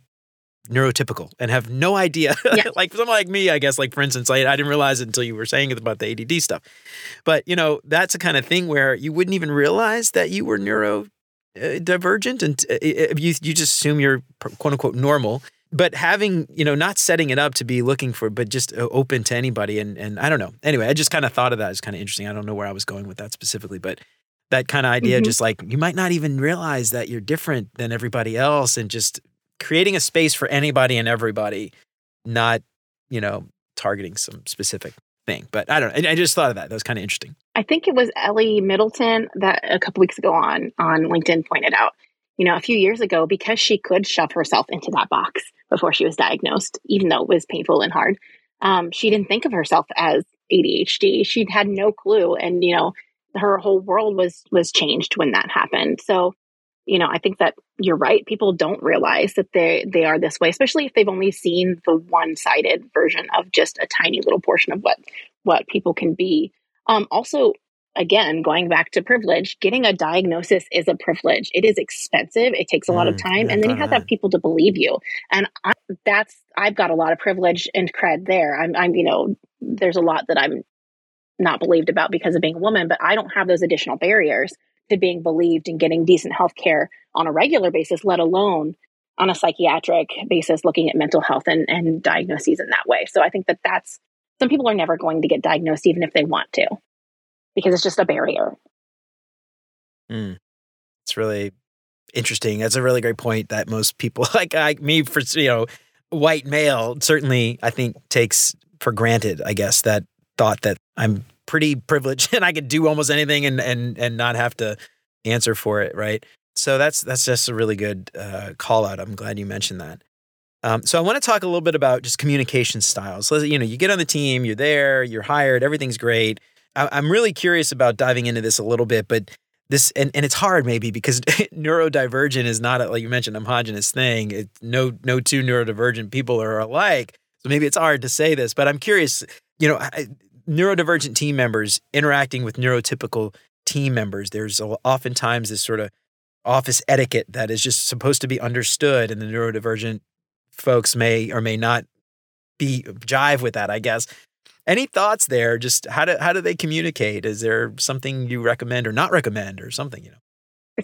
neurotypical and have no idea. Yeah. like someone like me, I guess, like for instance, I, I didn't realize it until you were saying it about the ADD stuff. But, you know, that's a kind of thing where you wouldn't even realize that you were neurodivergent and uh, you, you just assume you're quote unquote normal. But having, you know, not setting it up to be looking for, but just uh, open to anybody. And, and I don't know. Anyway, I just kind of thought of that as kind of interesting. I don't know where I was going with that specifically, but that kind of idea, mm-hmm. just like you might not even realize that you're different than everybody else and just creating a space for anybody and everybody, not, you know, targeting some specific thing. But I don't know. I, just thought of that. That was kind of interesting. I think it was Ellie Middleton that a couple weeks ago on on LinkedIn pointed out, you know, a few years ago, because she could shove herself into that box, before she was diagnosed, even though it was painful and hard. Um, she didn't think of herself as ADHD. She'd had no clue, and you know, her whole world was was changed when that happened. So, you know, I think that you're right. People don't realize that they they are this way, especially if they've only seen the one sided version of just a tiny little portion of what what people can be. Um, also, again, going back to privilege, getting a diagnosis is a privilege. It is expensive. It takes a lot of mm, time, and then you have to have people to believe you. And I, that's I've got a lot of privilege and cred there. I'm, I'm, you know, there's a lot that I'm not believed about because of being a woman, but I don't have those additional barriers to being believed and getting decent health care on a regular basis, let alone on a psychiatric basis, looking at mental health and, and diagnoses in that way. So I think that that's some people are never going to get diagnosed even if they want to because it's just a barrier. Mm. It's really interesting. That's a really great point that most people like I me for you know white male certainly I think takes for granted, I guess, that thought that I'm pretty privileged and I could do almost anything and and and not have to answer for it, right? So that's that's just a really good uh, call out. I'm glad you mentioned that. Um, so I want to talk a little bit about just communication styles. You know, you get on the team, you're there, you're hired, everything's great. I, I'm really curious about diving into this a little bit, but this and, and it's hard maybe because neurodivergent is not a, like you mentioned a homogenous thing. It, no no two neurodivergent people are alike, so maybe it's hard to say this. But I'm curious, you know, I, neurodivergent team members interacting with neurotypical team members. There's oftentimes this sort of office etiquette that is just supposed to be understood, and the neurodivergent folks may or may not be jive with that. I guess. Any thoughts there? Just how do how do they communicate? Is there something you recommend or not recommend or something? You know.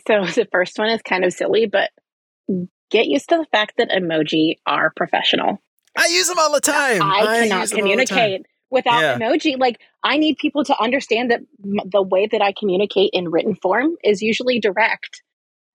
So the first one is kind of silly, but get used to the fact that emoji are professional. I use them all the time. I, I cannot communicate without yeah. emoji. Like I need people to understand that m- the way that I communicate in written form is usually direct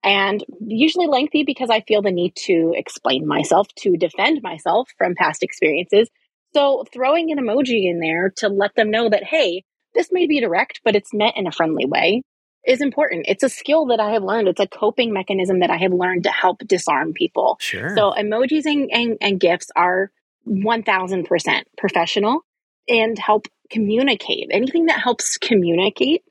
and usually lengthy because I feel the need to explain myself, to defend myself from past experiences. So throwing an emoji in there to let them know that, hey, this may be direct, but it's meant in a friendly way is important. It's a skill that I have learned. It's a coping mechanism that I have learned to help disarm people. Sure. So emojis and, and, and GIFs are 1000% professional and help communicate. Anything that helps communicate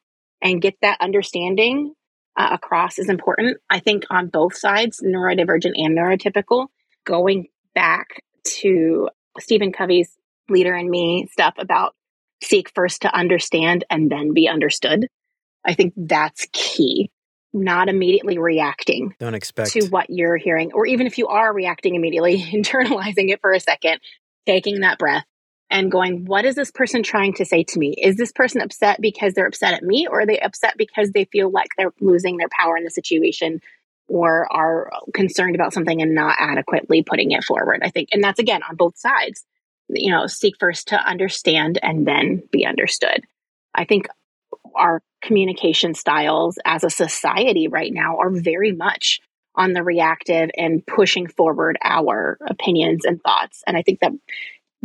and get that understanding uh, across is important. I think on both sides, neurodivergent and neurotypical, going back to Stephen Covey's Leader in Me stuff about seek first to understand and then be understood. I think that's key. Not immediately reacting. Don't expect to what you're hearing, or even if you are reacting immediately, internalizing it for a second, taking that breath and going, what is this person trying to say to me? Is this person upset because they're upset at me, or are they upset because they feel like they're losing their power in the situation or are concerned about something and not adequately putting it forward? I think, and that's again on both sides. You know, seek first to understand and then be understood. I think our communication styles as a society right now are very much on the reactive and pushing forward our opinions and thoughts. And I think that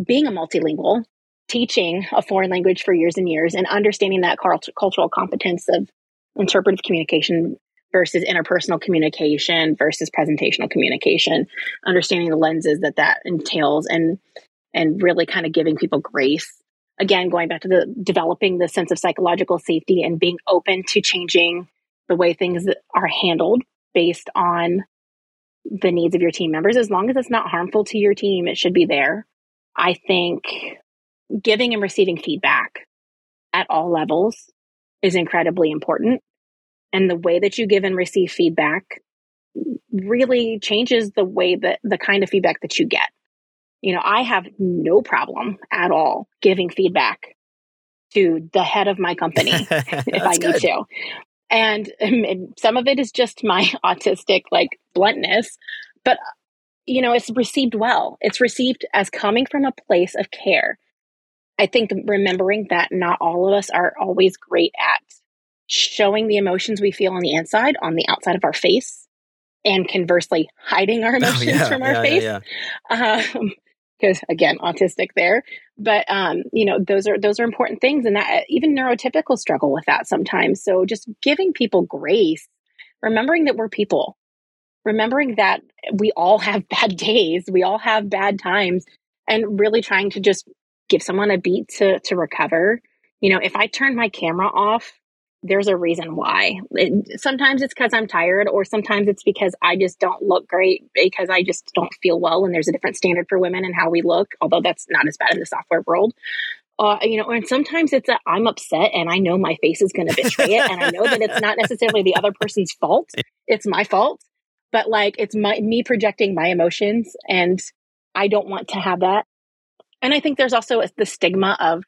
being a multilingual, teaching a foreign language for years and years, and understanding that cultural competence of interpretive communication versus interpersonal communication versus presentational communication, understanding the lenses that that entails, and and really kind of giving people grace. Again, going back to the developing the sense of psychological safety and being open to changing the way things are handled based on the needs of your team members. As long as it's not harmful to your team, it should be there. I think giving and receiving feedback at all levels is incredibly important. And the way that you give and receive feedback really changes the way that the kind of feedback that you get. You know, I have no problem at all giving feedback to the head of my company if I need to. And, and some of it is just my autistic like bluntness, but you know, it's received well. It's received as coming from a place of care. I think remembering that not all of us are always great at showing the emotions we feel on the inside on the outside of our face and conversely hiding our emotions oh, yeah, from our yeah, face. Yeah, um, because again, autistic there. But um, you know, those are those are important things, and that even neurotypical struggle with that sometimes. So just giving people grace, remembering that we're people, remembering that we all have bad days, we all have bad times, and really trying to just give someone a beat to to recover. You know, if I turn my camera off, there's a reason why. It, sometimes it's because I'm tired, or sometimes it's because I just don't look great because I just don't feel well. And there's a different standard for women and how we look, although that's not as bad in the software world. Uh, you know, and sometimes it's a I'm upset and I know my face is going to betray it, and I know that it's not necessarily the other person's fault; it's my fault. But like, it's my me projecting my emotions, and I don't want to have that. And I think there's also the stigma of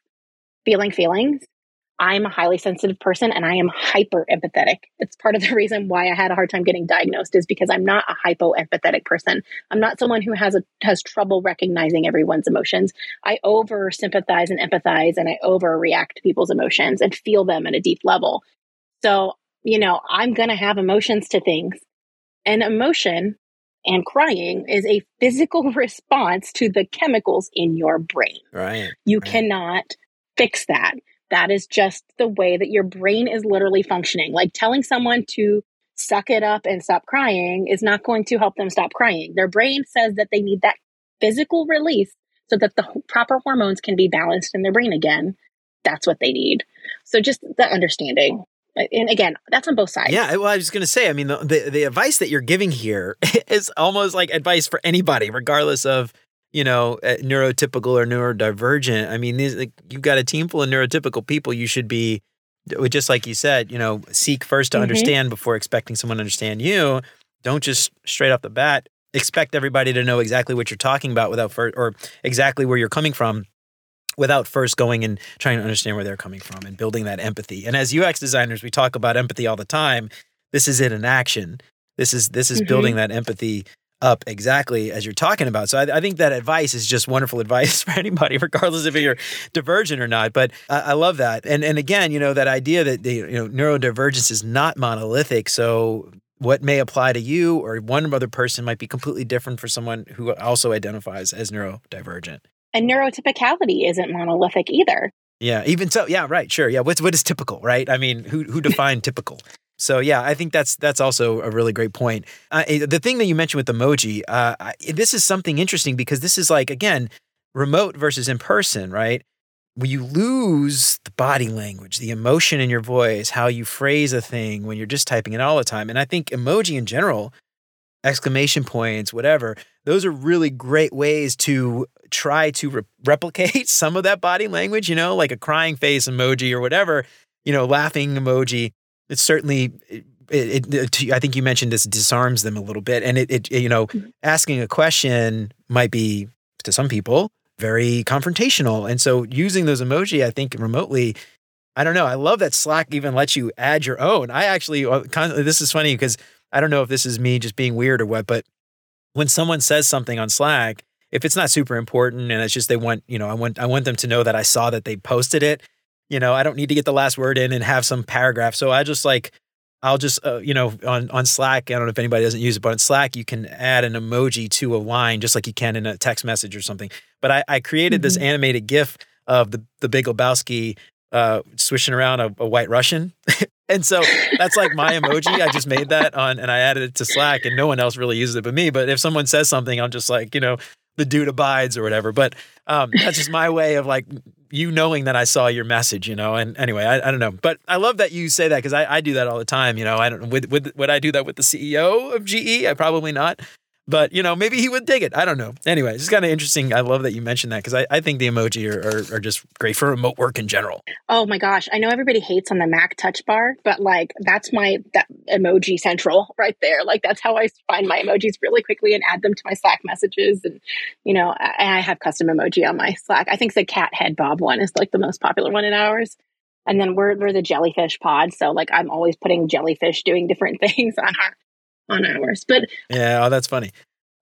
feeling feelings. I'm a highly sensitive person and I am hyper empathetic. It's part of the reason why I had a hard time getting diagnosed is because I'm not a hypo empathetic person. I'm not someone who has a, has trouble recognizing everyone's emotions. I over sympathize and empathize and I overreact to people's emotions and feel them at a deep level. So, you know, I'm going to have emotions to things. And emotion and crying is a physical response to the chemicals in your brain. Right. You right. cannot fix that. That is just the way that your brain is literally functioning. Like telling someone to suck it up and stop crying is not going to help them stop crying. Their brain says that they need that physical release so that the proper hormones can be balanced in their brain again. That's what they need. So just the understanding. And again, that's on both sides. Yeah, well, I was going to say, I mean, the, the, the advice that you're giving here is almost like advice for anybody, regardless of you know, uh, neurotypical or neurodivergent. I mean, these like, you've got a team full of neurotypical people. You should be, just like you said, you know, seek first to mm-hmm. understand before expecting someone to understand you. Don't just straight off the bat expect everybody to know exactly what you're talking about without first, or exactly where you're coming from without first going and trying to understand where they're coming from and building that empathy. And as UX designers, we talk about empathy all the time. This is it in action. This is this is mm-hmm. building that empathy up exactly as you're talking about. So I, I, think that advice is just wonderful advice for anybody, regardless if you're divergent or not. But I, I love that. And and again, you know, that idea that the, you know neurodivergence is not monolithic. So what may apply to you or one other person might be completely different for someone who also identifies as neurodivergent. And neurotypicality isn't monolithic either. Yeah, even so, yeah, right, sure, yeah. What's what is typical, right? I mean, who who defined typical? So yeah, I think that's that's also a really great point. Uh, eh, the thing that you mentioned with emoji, uh, I, this is something interesting because this is like again, remote versus in person, right? When you lose the body language, the emotion in your voice, how you phrase a thing when you're just typing it all the time, and I think emoji in general, exclamation points, whatever, those are really great ways to try to re- replicate some of that body language. You know, like a crying face emoji or whatever. You know, laughing emoji It's certainly it, it, it, I think you mentioned this disarms them a little bit, and it, it, you know, mm-hmm. asking a question might be to some people very confrontational, and so using those emoji, I think remotely. I don't know. I love that Slack even lets you add your own. I actually, uh, this is funny because I don't know if this is me just being weird or what, but when someone says something on Slack, if it's not super important and it's just they want, you know, I want I want them to know that I saw that they posted it. You know, I don't need to get the last word in and have some paragraph. So I just like, I'll just, uh, you know, on, on Slack, I don't know if anybody doesn't use it, but on Slack, you can add an emoji to a line just like you can in a text message or something. But I, I created mm-hmm. this animated GIF of the, the Big Lebowski uh, swishing around a, a white Russian. and so that's like my emoji. I just made that on and I added it to Slack and no one else really uses it but me. But if someone says something, I'm just like, you know, the dude abides or whatever. But um, that's just my way of like you knowing that I saw your message, you know. And anyway, I, I don't know, but I love that you say that because I, I do that all the time. You know, I don't would, would would I do that with the CEO of GE? I probably not, but you know, maybe he would dig it. I don't know. Anyway, it's kind of interesting. I love that you mentioned that because I, I think the emoji are, are, are, just great for remote work in general. Oh my gosh. I know everybody hates on the Mac touch bar, but like that's my that emoji central right there. Like that's how I find my emojis really quickly and add them to my Slack messages. And, you know, I, I have custom emoji on my Slack. I think the cat head bob one is like the most popular one in ours. And then we're, we're the jellyfish pod. So like I'm always putting jellyfish doing different things on our on ours. But yeah, oh, that's funny.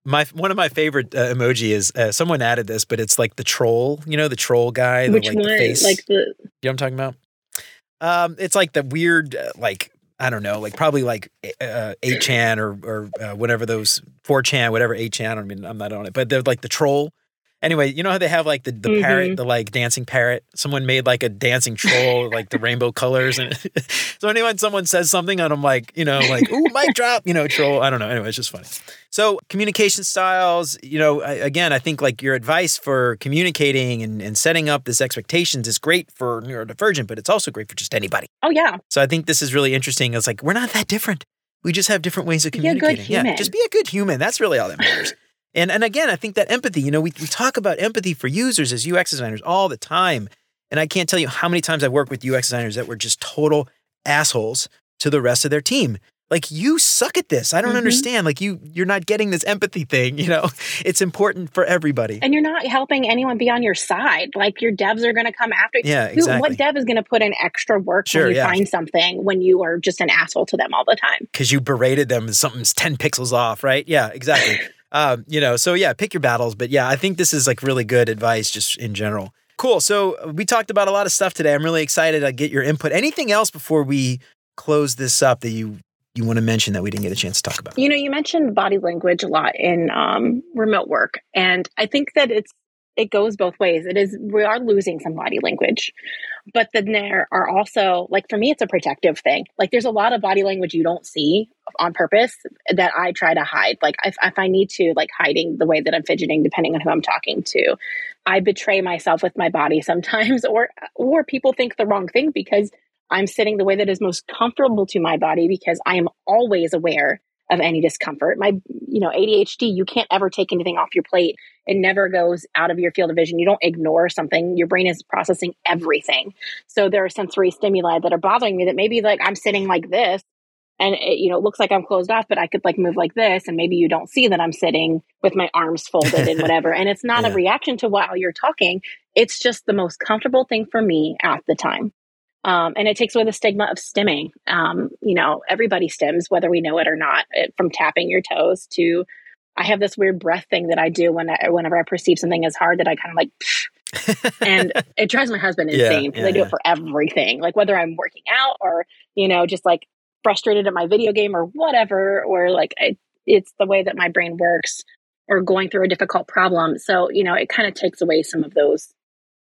My one of my favorite uh, emoji is uh, someone added this, but it's like the troll. You know, the troll guy. The, Which like, one? The face. Like the. You know what I'm talking about? Um, it's like the weird, uh, like I don't know, like probably like uh, 8chan or or uh, whatever those 4chan, whatever 8chan. I mean, I'm not on it, but they're like the troll. Anyway, you know how they have like the, the Mhm. parrot, the like dancing parrot? Someone made like a dancing troll, like the rainbow colors. And so anyone, someone says something and I'm like, you know, like, ooh, mic drop, you know, troll. I don't know. Anyway, it's just funny. So communication styles, you know, I, again, I think like your advice for communicating and, and setting up this expectations is great for neurodivergent, but it's also great for just anybody. Oh yeah. So I think this is really interesting. It's like, we're not that different. We just have different ways of Be a good communicating. Yeah, just be a good human. That's really all that matters. And and again, I think that empathy, you know, we, we talk about empathy for users as UX designers all the time. And I can't tell you how many times I've worked with UX designers that were just total assholes to the rest of their team. Like you suck at this. I don't Mhm. understand. Like you you're not getting this empathy thing, you know. It's important for everybody. And you're not helping anyone be on your side. Like your devs are going to come after you. Yeah, exactly. What dev is going to put in extra work Sure, when you yeah. find something when you are just an asshole to them all the time? because you berated them and something's 10 pixels off, right? Yeah, exactly. um, you know, so yeah, pick your battles. But yeah, I think this is like really good advice just in general. Cool. So uh, we talked about a lot of stuff today. I'm really excited to get your input. Anything else before we close this up that you you want to mention that we didn't get a chance to talk about? You know, you mentioned body language a lot in um, remote work, and I think that it's it goes both ways. It is we are losing some body language, but then there are also like for me, it's a protective thing. Like there's a lot of body language you don't see on purpose that I try to hide. Like if, if I need to, like hiding the way that I'm fidgeting, depending on who I'm talking to, I betray myself with my body sometimes, or or people think the wrong thing because I'm sitting the way that is most comfortable to my body because I am always aware of any discomfort. My, you know, ADHD, you can't ever take anything off your plate. It never goes out of your field of vision. You don't ignore something. Your brain is processing everything. So there are sensory stimuli that are bothering me that maybe like I'm sitting like this and it, you know, it looks like I'm closed off, but I could like move like this. And maybe you don't see that I'm sitting with my arms folded and whatever. And it's not Yeah. a reaction to while you're talking. It's just the most comfortable thing for me at the time. Um, and it takes away the stigma of stimming. Um, you know, everybody stims, whether we know it or not, it, from tapping your toes to. I have this weird breath thing that I do when I, whenever I perceive something as hard that I kind of like, and it drives my husband insane because yeah, I do yeah. it for everything, like whether I'm working out or you know just like frustrated at my video game or whatever, or like I, it's the way that my brain works, or going through a difficult problem. So you know, it kind of takes away some of those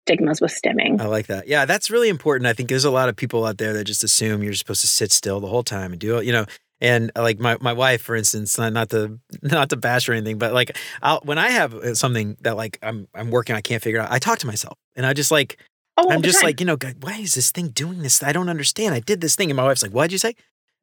stigmas with stimming. I like that. Yeah, that's really important. I think there's a lot of people out there that just assume you're supposed to sit still the whole time and do it, you know. And uh, like my, my wife, for instance, not, not to not to bash or anything, but like I'll, when I have uh, something that like I'm I'm working, I can't figure out. I talk to myself, and I just like Oh, I'm just time. like you know, God, why is this thing doing this? I don't understand. I did this thing, and my wife's like, "What'd you say?"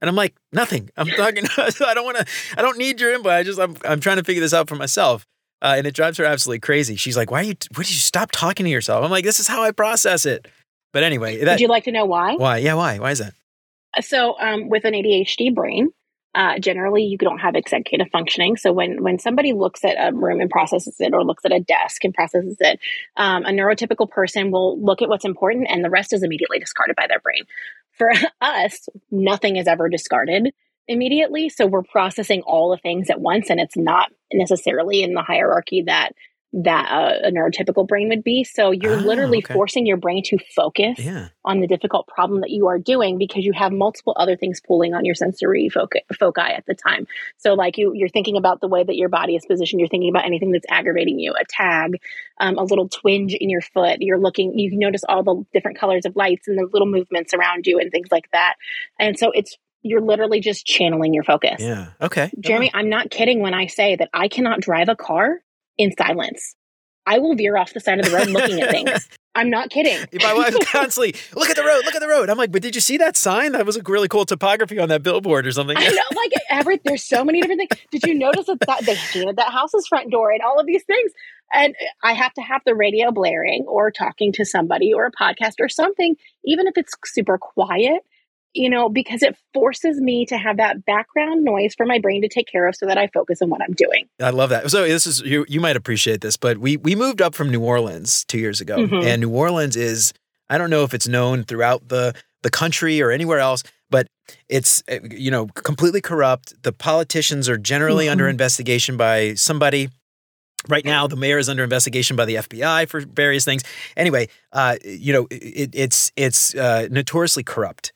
And I'm like, "Nothing. I'm talking. I don't want to. I don't need your input. I just I'm I'm trying to figure this out for myself." Uh, and it drives her absolutely crazy. She's like, "Why are you? Why did you stop talking to yourself?" I'm like, "This is how I process it." But anyway, that Would you like to know why? why? Yeah, why? Why is that? So, um, with an ADHD brain, uh, generally you don't have executive functioning. So when when somebody looks at a room and processes it, or looks at a desk and processes it, um, a neurotypical person will look at what's important, and the rest is immediately discarded by their brain. For us, nothing is ever discarded immediately. So we're processing all the things at once, and it's not necessarily in the hierarchy that that uh, a neurotypical brain would be. So you're Ah, literally okay. forcing your brain to focus Yeah, on the difficult problem that you are doing because you have multiple other things pulling on your sensory foci, foci at the time. So, like you, you're thinking about the way that your body is positioned. You're thinking about anything that's aggravating you, a tag, um, a little twinge in your foot. You're looking. You can notice all the different colors of lights and the little movements around you and things like that. And so it's you're literally just channeling your focus. yeah. Okay, Jeremy, I'm not kidding when I say that I cannot drive a car in silence. I will veer off the side of the road looking at things. I'm not kidding. My wife's constantly look at the road, look at the road. I'm like, but did you see that sign? That was a really cool topography on that billboard or something. I know, like every there's so many different things. Did you notice that, that they painted that house's front door and all of these things? And I have to have the radio blaring or talking to somebody or a podcast or something, even if it's super quiet, you know, because it forces me to have that background noise for my brain to take care of so that I focus on what I'm doing. I love that. So this is you. You might appreciate this, but we we moved up from New Orleans two years ago, Mhm. and New Orleans is I don't know if it's known throughout the the country or anywhere else, but it's uh, you know completely corrupt. The politicians are generally under Mhm. investigation by somebody. Right now, the mayor is under investigation by the FBI for various things. Anyway, uh, you know, it, it's it's uh, notoriously corrupt.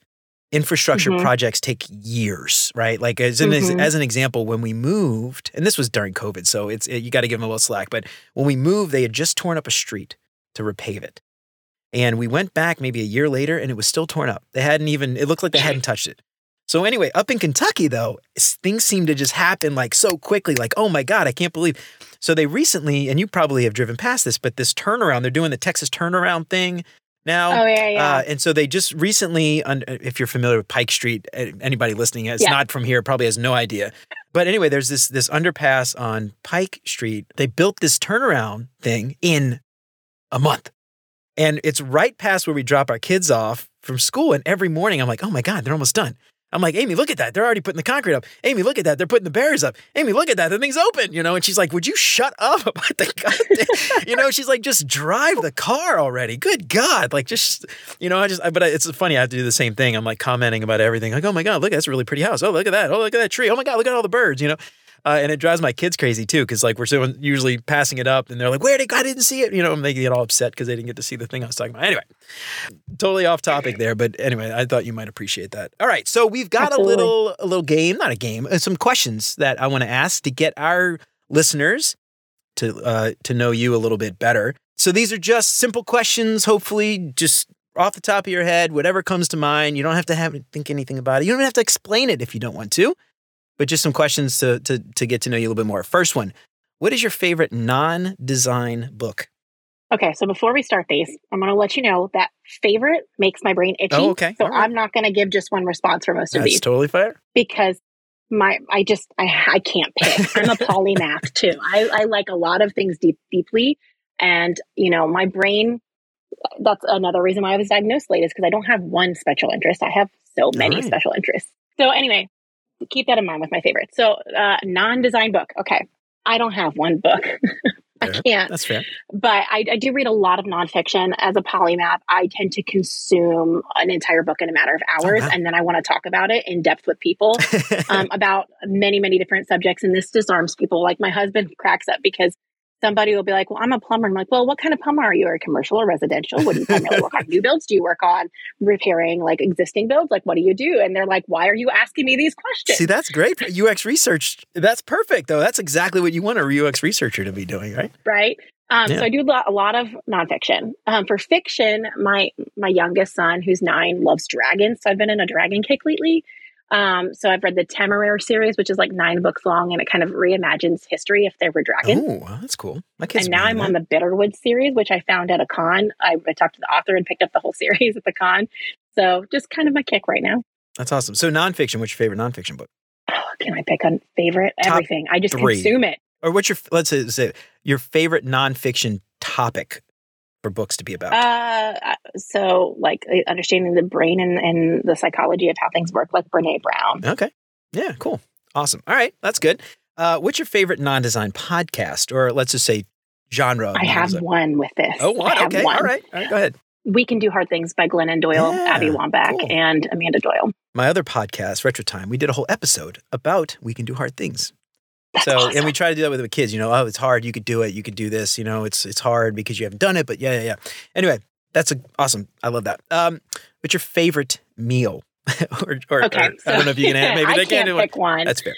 Infrastructure Mhm. projects take years, right? Like as an Mhm. as an example, when we moved, and this was during COVID, so it's you got to give them a little slack. But when we moved, they had just torn up a street to repave it, and we went back maybe a year later, and it was still torn up. They hadn't even. It looked like they hadn't touched it. So anyway, up in Kentucky though, things seem to just happen like so quickly. Like, oh my god, I can't believe. So they recently, and you probably have driven past this, but this turnaround, they're doing the Texas turnaround thing now. Oh yeah, yeah. Uh, and so they just recently, if you're familiar with Pike Street, uh, anybody listening is Yeah. not from here probably has no idea. But anyway, there's this this underpass on Pike Street. They built this turnaround thing in a month, and it's right past where we drop our kids off from school. And every morning, I'm like, oh my god, they're almost done. I'm like, Amy, look at that. They're already putting the concrete up. Amy, look at that. They're putting the barriers up. Amy, look at that. The thing's open, you know? And she's like, would you shut up about the goddamn, you know, she's like, just drive the car already. Good God. Like, just, you know, I just, but it's funny. I have to do the same thing. I'm like commenting about everything. Like, oh my God, look, that's a really pretty house. Oh, look at that. Oh, look at that tree. Oh my God, look at all the birds, you know? Uh, and it drives my kids crazy too, because like we're so usually passing it up, and they're like, "Where did I didn't see it?" You know, and they get all upset because they didn't get to see the thing I was talking about. Anyway, totally off topic there, but anyway, I thought you might appreciate that. All right, so we've got Absolutely. a little a little game, not a game, uh, some questions that I want to ask to get our listeners to uh, to know you a little bit better. So these are just simple questions, hopefully, just off the top of your head, whatever comes to mind. You don't have to have think anything about it. You don't even have to explain it if you don't want to, but just some questions to to to get to know you a little bit more. First one: What is your favorite non-design book? Okay, so before we start these, I'm going to let you know that favorite makes my brain itchy. Oh, okay. So right. I'm not going to give just one response for most of these. That's these totally fair. because my I just I I can't pick. I'm a polymath too. I I like a lot of things deep deeply, and you know my brain. That's another reason why I was diagnosed late is because I don't have one special interest. I have so many Right. special interests. So anyway, keep that in mind with my favorite. So uh, non-design book. Okay, I don't have one book. I can't That's fair. but I, I do read a lot of nonfiction as a polymath. I tend to consume an entire book in a matter of hours, wow. and then I want to talk about it in depth with people um, about many, many different subjects. And this disarms people. Like my husband cracks up because somebody will be like, "Well, I'm a plumber." I'm like, "Well, what kind of plumber are you? Are you commercial or residential? What do you primarily work on? New builds? Do you work on repairing like existing builds? Like, what do you do?" And they're like, "Why are you asking me these questions?" See, that's great. UX research. That's perfect, though. That's exactly what you want a UX researcher to be doing, right? right? Um, Yeah. So I do a lot, a lot of nonfiction. Um, for fiction, my my youngest son, who's nine, loves dragons. So I've been in a dragon kick lately. Um, so I've read the Temeraire series, which is like nine books long, and it kind of reimagines history if there were dragons. Oh, that's cool. My kids. and now I'm on the Bitterwood series, which I found at a con. I, I talked to the author and picked up the whole series at the con. So just kind of my kick right now. That's awesome. So nonfiction. What's your favorite nonfiction book? Oh, can I pick a favorite? Top Everything. I just three. consume it. Or what's your let's say, say your favorite nonfiction topic for books to be about? Uh, so like uh, understanding the brain and, and the psychology of how things work, like Brene Brown. okay. Yeah. Cool. Awesome. All right. That's good. Uh, what's your favorite non-design podcast, or let's just say genre? I have one with this. Oh, one. Okay. one. All right. All right. Go ahead. We Can Do Hard Things by Glennon Doyle, Yeah, Abby Wambach, cool. and Amanda Doyle. My other podcast, Retro Time, we did a whole episode about we can do hard things. That's so awesome. and we try to do that with the kids, you know, oh, it's hard, you could do it, you could do this, you know, it's it's hard because you haven't done it, but yeah, yeah, yeah. Anyway, that's a, awesome. I love that. Um, what's your favorite meal? or, or, okay. or- I don't know if you can have maybe I they can't can pick one. That's fair.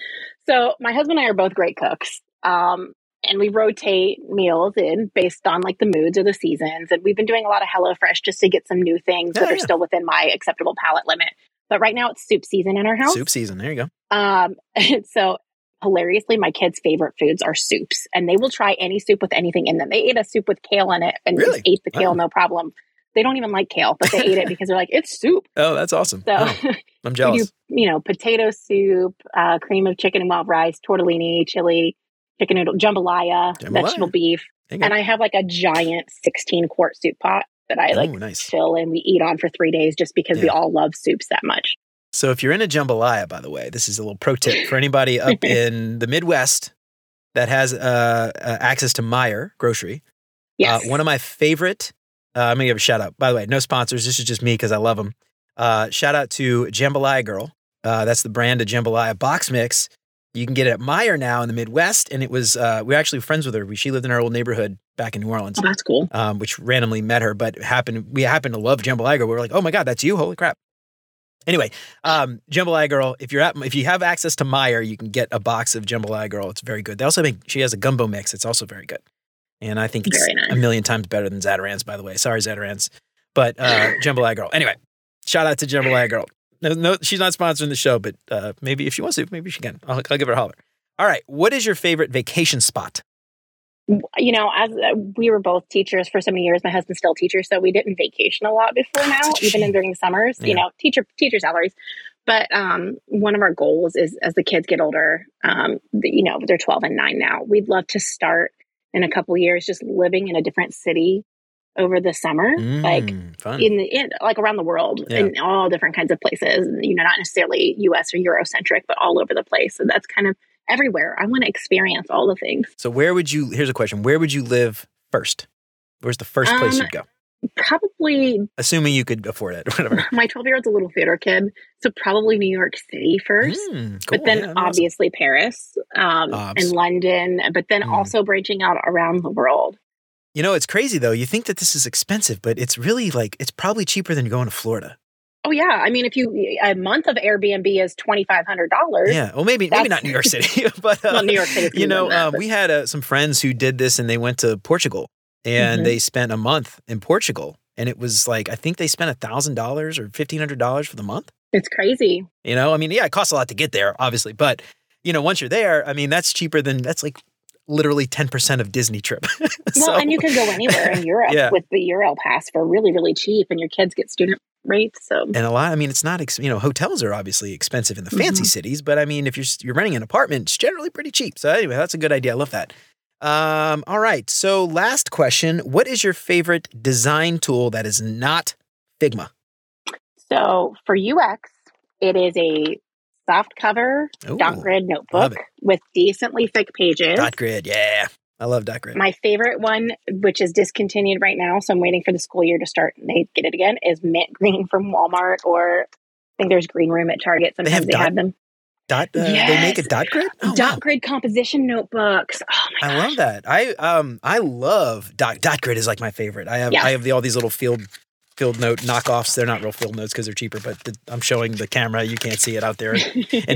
So my husband and I are both great cooks. Um, and we rotate meals in based on like the moods or the seasons. And we've been doing a lot of HelloFresh just to get some new things Yeah, that are still within my acceptable palate limit. But right now it's soup season in our house. Soup season. There you go. Um, so hilariously, my kids' favorite foods are soups, and they will try any soup with anything in them. They ate a soup with kale in it and Really? just ate the kale Wow. no problem. They don't even like kale, but they ate it because they're like, it's soup. Oh, that's awesome. So Oh, I'm jealous. do, you know, potato soup, uh, cream of chicken and wild rice, tortellini, chili, chicken noodle, jambalaya, Jambalaya. vegetable beef, you and I have like a giant sixteen quart soup pot that I like oh, nice. fill and we eat on for three days just because we all love soups that much. So if you're in a jambalaya, by the way, this is a little pro tip for anybody up in the Midwest that has uh, uh, access to Meijer grocery. Yes, Uh, one of my favorite, uh, I'm going to give a shout out. By the way, no sponsors. This is just me because I love them. Uh, shout out to Jambalaya Girl. Uh, that's the brand of Jambalaya box mix. You can get it at Meijer now in the Midwest. And it was, uh, we were actually friends with her. We, she lived in our old neighborhood back in New Orleans, oh, that's cool. um, which randomly met her, but happened, we happened to love Jambalaya Girl. We were like, oh my God, that's you. Holy crap. Anyway, um, Jambalaya Girl. If you're at, if you have access to Meijer, you can get a box of Jambalaya Girl. It's very good. They also make. She has a gumbo mix. It's also very good, and I think it's nice. a million times better than Zatarain's. By the way, sorry Zatarain's, but uh, Jambalaya Girl. Anyway, shout out to Jambalaya Girl. No, no, she's not sponsoring the show, but uh, maybe if she wants to, maybe she can. I'll, I'll give her a holler. All right, what is your favorite vacation spot? You know, as uh, we were both teachers for so many years, my husband's still a teacher, so we didn't vacation a lot before now, even in during the summers. Yeah. You know, teacher teacher salaries. But um, one of our goals is as the kids get older, um, the, you know, they're twelve and nine now. We'd love to start in a couple years just living in a different city over the summer, like Mm, fun. in the in like around the world Yeah. in all different kinds of places. You know, not necessarily U.S. or Eurocentric, but all over the place. So that's kind of everywhere. I want to experience all the things. so where would you? Here's a question: Where would you live first? Where's the first place Um, you'd go? Probably Assuming you could afford it, whatever. my 12 year old's a little theater kid, so probably New York City first, Mm, cool. but then Yeah, that'd awesome. obviously Paris um, and London, but then Mm. also branching out around the world. You know, it's crazy though. You think that this is expensive, but it's really like it's probably cheaper than going to Florida. Oh yeah, I mean, if you a month of Airbnb is twenty five hundred dollars. Yeah. Well, maybe maybe not New York City, but uh, Well, New York City. you know, uh, we had uh, some friends who did this, and they went to Portugal, and Mhm. they spent a month in Portugal, and it was like I think they spent a thousand dollars or fifteen hundred dollars for the month. it's crazy. You know, I mean, yeah, it costs a lot to get there, obviously, but you know, once you're there, I mean, that's cheaper than that's like literally ten percent of Disney trip. Well, and you can go anywhere in Europe Yeah. with the Euro pass for really, really cheap, and your kids get student rates. So and a lot. I mean, it's not. Ex- you know, hotels are obviously expensive in the fancy Mhm. cities, but I mean, if you're you're renting an apartment, it's generally pretty cheap. So anyway, that's a good idea. I love that. Um, all right. So last question: What is your favorite design tool that is not Figma? So for UX, it is a soft cover Ooh, dot grid notebook with decently thick pages. Dot grid. Yeah, I love dot grid. My favorite one, which is discontinued right now, so I'm waiting for the school year to start and they get it again, is mint green from Walmart or I think there's green room at Target. have Sometimes they have, dot- them. dot. Uh, They make a dot grid. Oh, dot wow. grid composition notebooks. Oh my god. I love that. I um I love dot dot grid is like my favorite. I have Yeah. I have the, all these little field field note knockoffs. They're not real field notes because they're cheaper, but the, I'm showing the camera. You can't see it out there in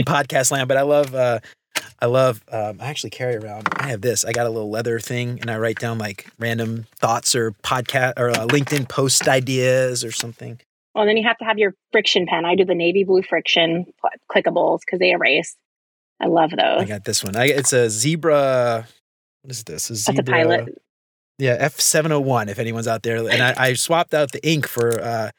podcast land. But I love uh I love um, I actually carry around. I have this. I got a little leather thing, and I write down like random thoughts or podcast or uh, LinkedIn post ideas or something. Well, then you have to have your friction pen. I do the navy blue friction clickables because they erase. I love those. I got this one. I, it's a zebra. What is this? A That's zebra. a pilot. Yeah, F seven hundred one. If anyone's out there, and I, I swapped out the ink for uh,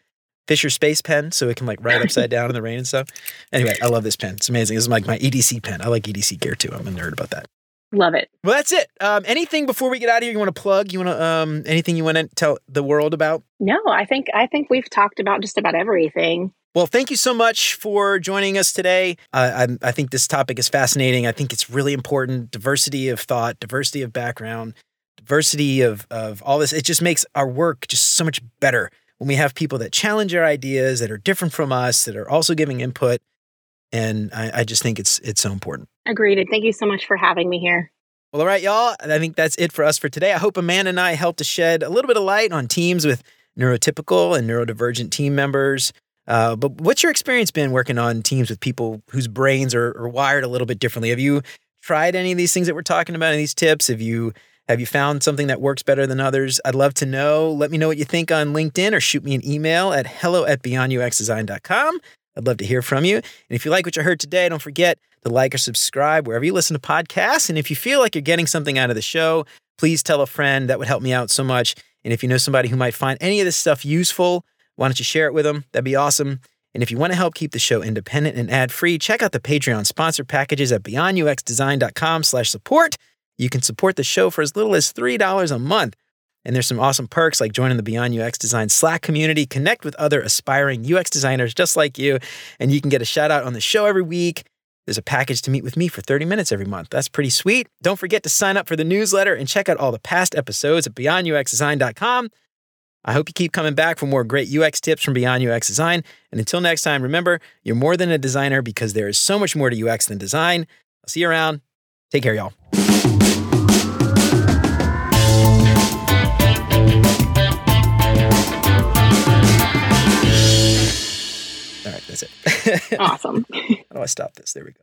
Fisher Space Pen, so it can like write upside down in the rain and stuff. Anyway, I love this pen. It's amazing. This is like my EDC pen. I like EDC gear too. I'm a nerd about that. Love it. Well, that's it. Um, anything before we get out of here? You want to plug? You want to um, anything you want to tell the world about? No, I think I think we've talked about just about everything. Well, thank you so much for joining us today. Uh, I, I think this topic is fascinating. I think it's really important. Diversity of thought, diversity of background, diversity of, of all this. It just makes our work just so much better when we have people that challenge our ideas, that are different from us, that are also giving input. And I, I just think it's it's so important. Agreed. And thank you so much for having me here. Well, all right, y'all. I think that's it for us for today. I hope Amanda and I helped to shed a little bit of light on teams with neurotypical and neurodivergent team members. Uh, but what's your experience been working on teams with people whose brains are, are wired a little bit differently? Have you tried any of these things that we're talking about? Any of these tips? Have you have you found something that works better than others? I'd love to know. Let me know what you think on LinkedIn or shoot me an email at hello at beyonduxdesign.com. I'd love to hear from you. And if you like what you heard today, don't forget to like or subscribe wherever you listen to podcasts. And if you feel like you're getting something out of the show, please tell a friend. That would help me out so much. And if you know somebody who might find any of this stuff useful, why don't you share it with them? That'd be awesome. And if you want to help keep the show independent and ad-free, check out the Patreon sponsor packages at beyonduxdesign.com slash support. You can support the show for as little as $3 a month. And there's some awesome perks like joining the Beyond UX Design Slack community, connect with other aspiring UX designers just like you, and you can get a shout out on the show every week. There's a package to meet with me for 30 minutes every month. That's pretty sweet. Don't forget to sign up for the newsletter and check out all the past episodes at beyonduxdesign.com. I hope you keep coming back for more great UX tips from Beyond UX Design. And until next time, remember, you're more than a designer because there is so much more to UX than design. I'll see you around. Take care, y'all. It. awesome. How do I stop this? There we go.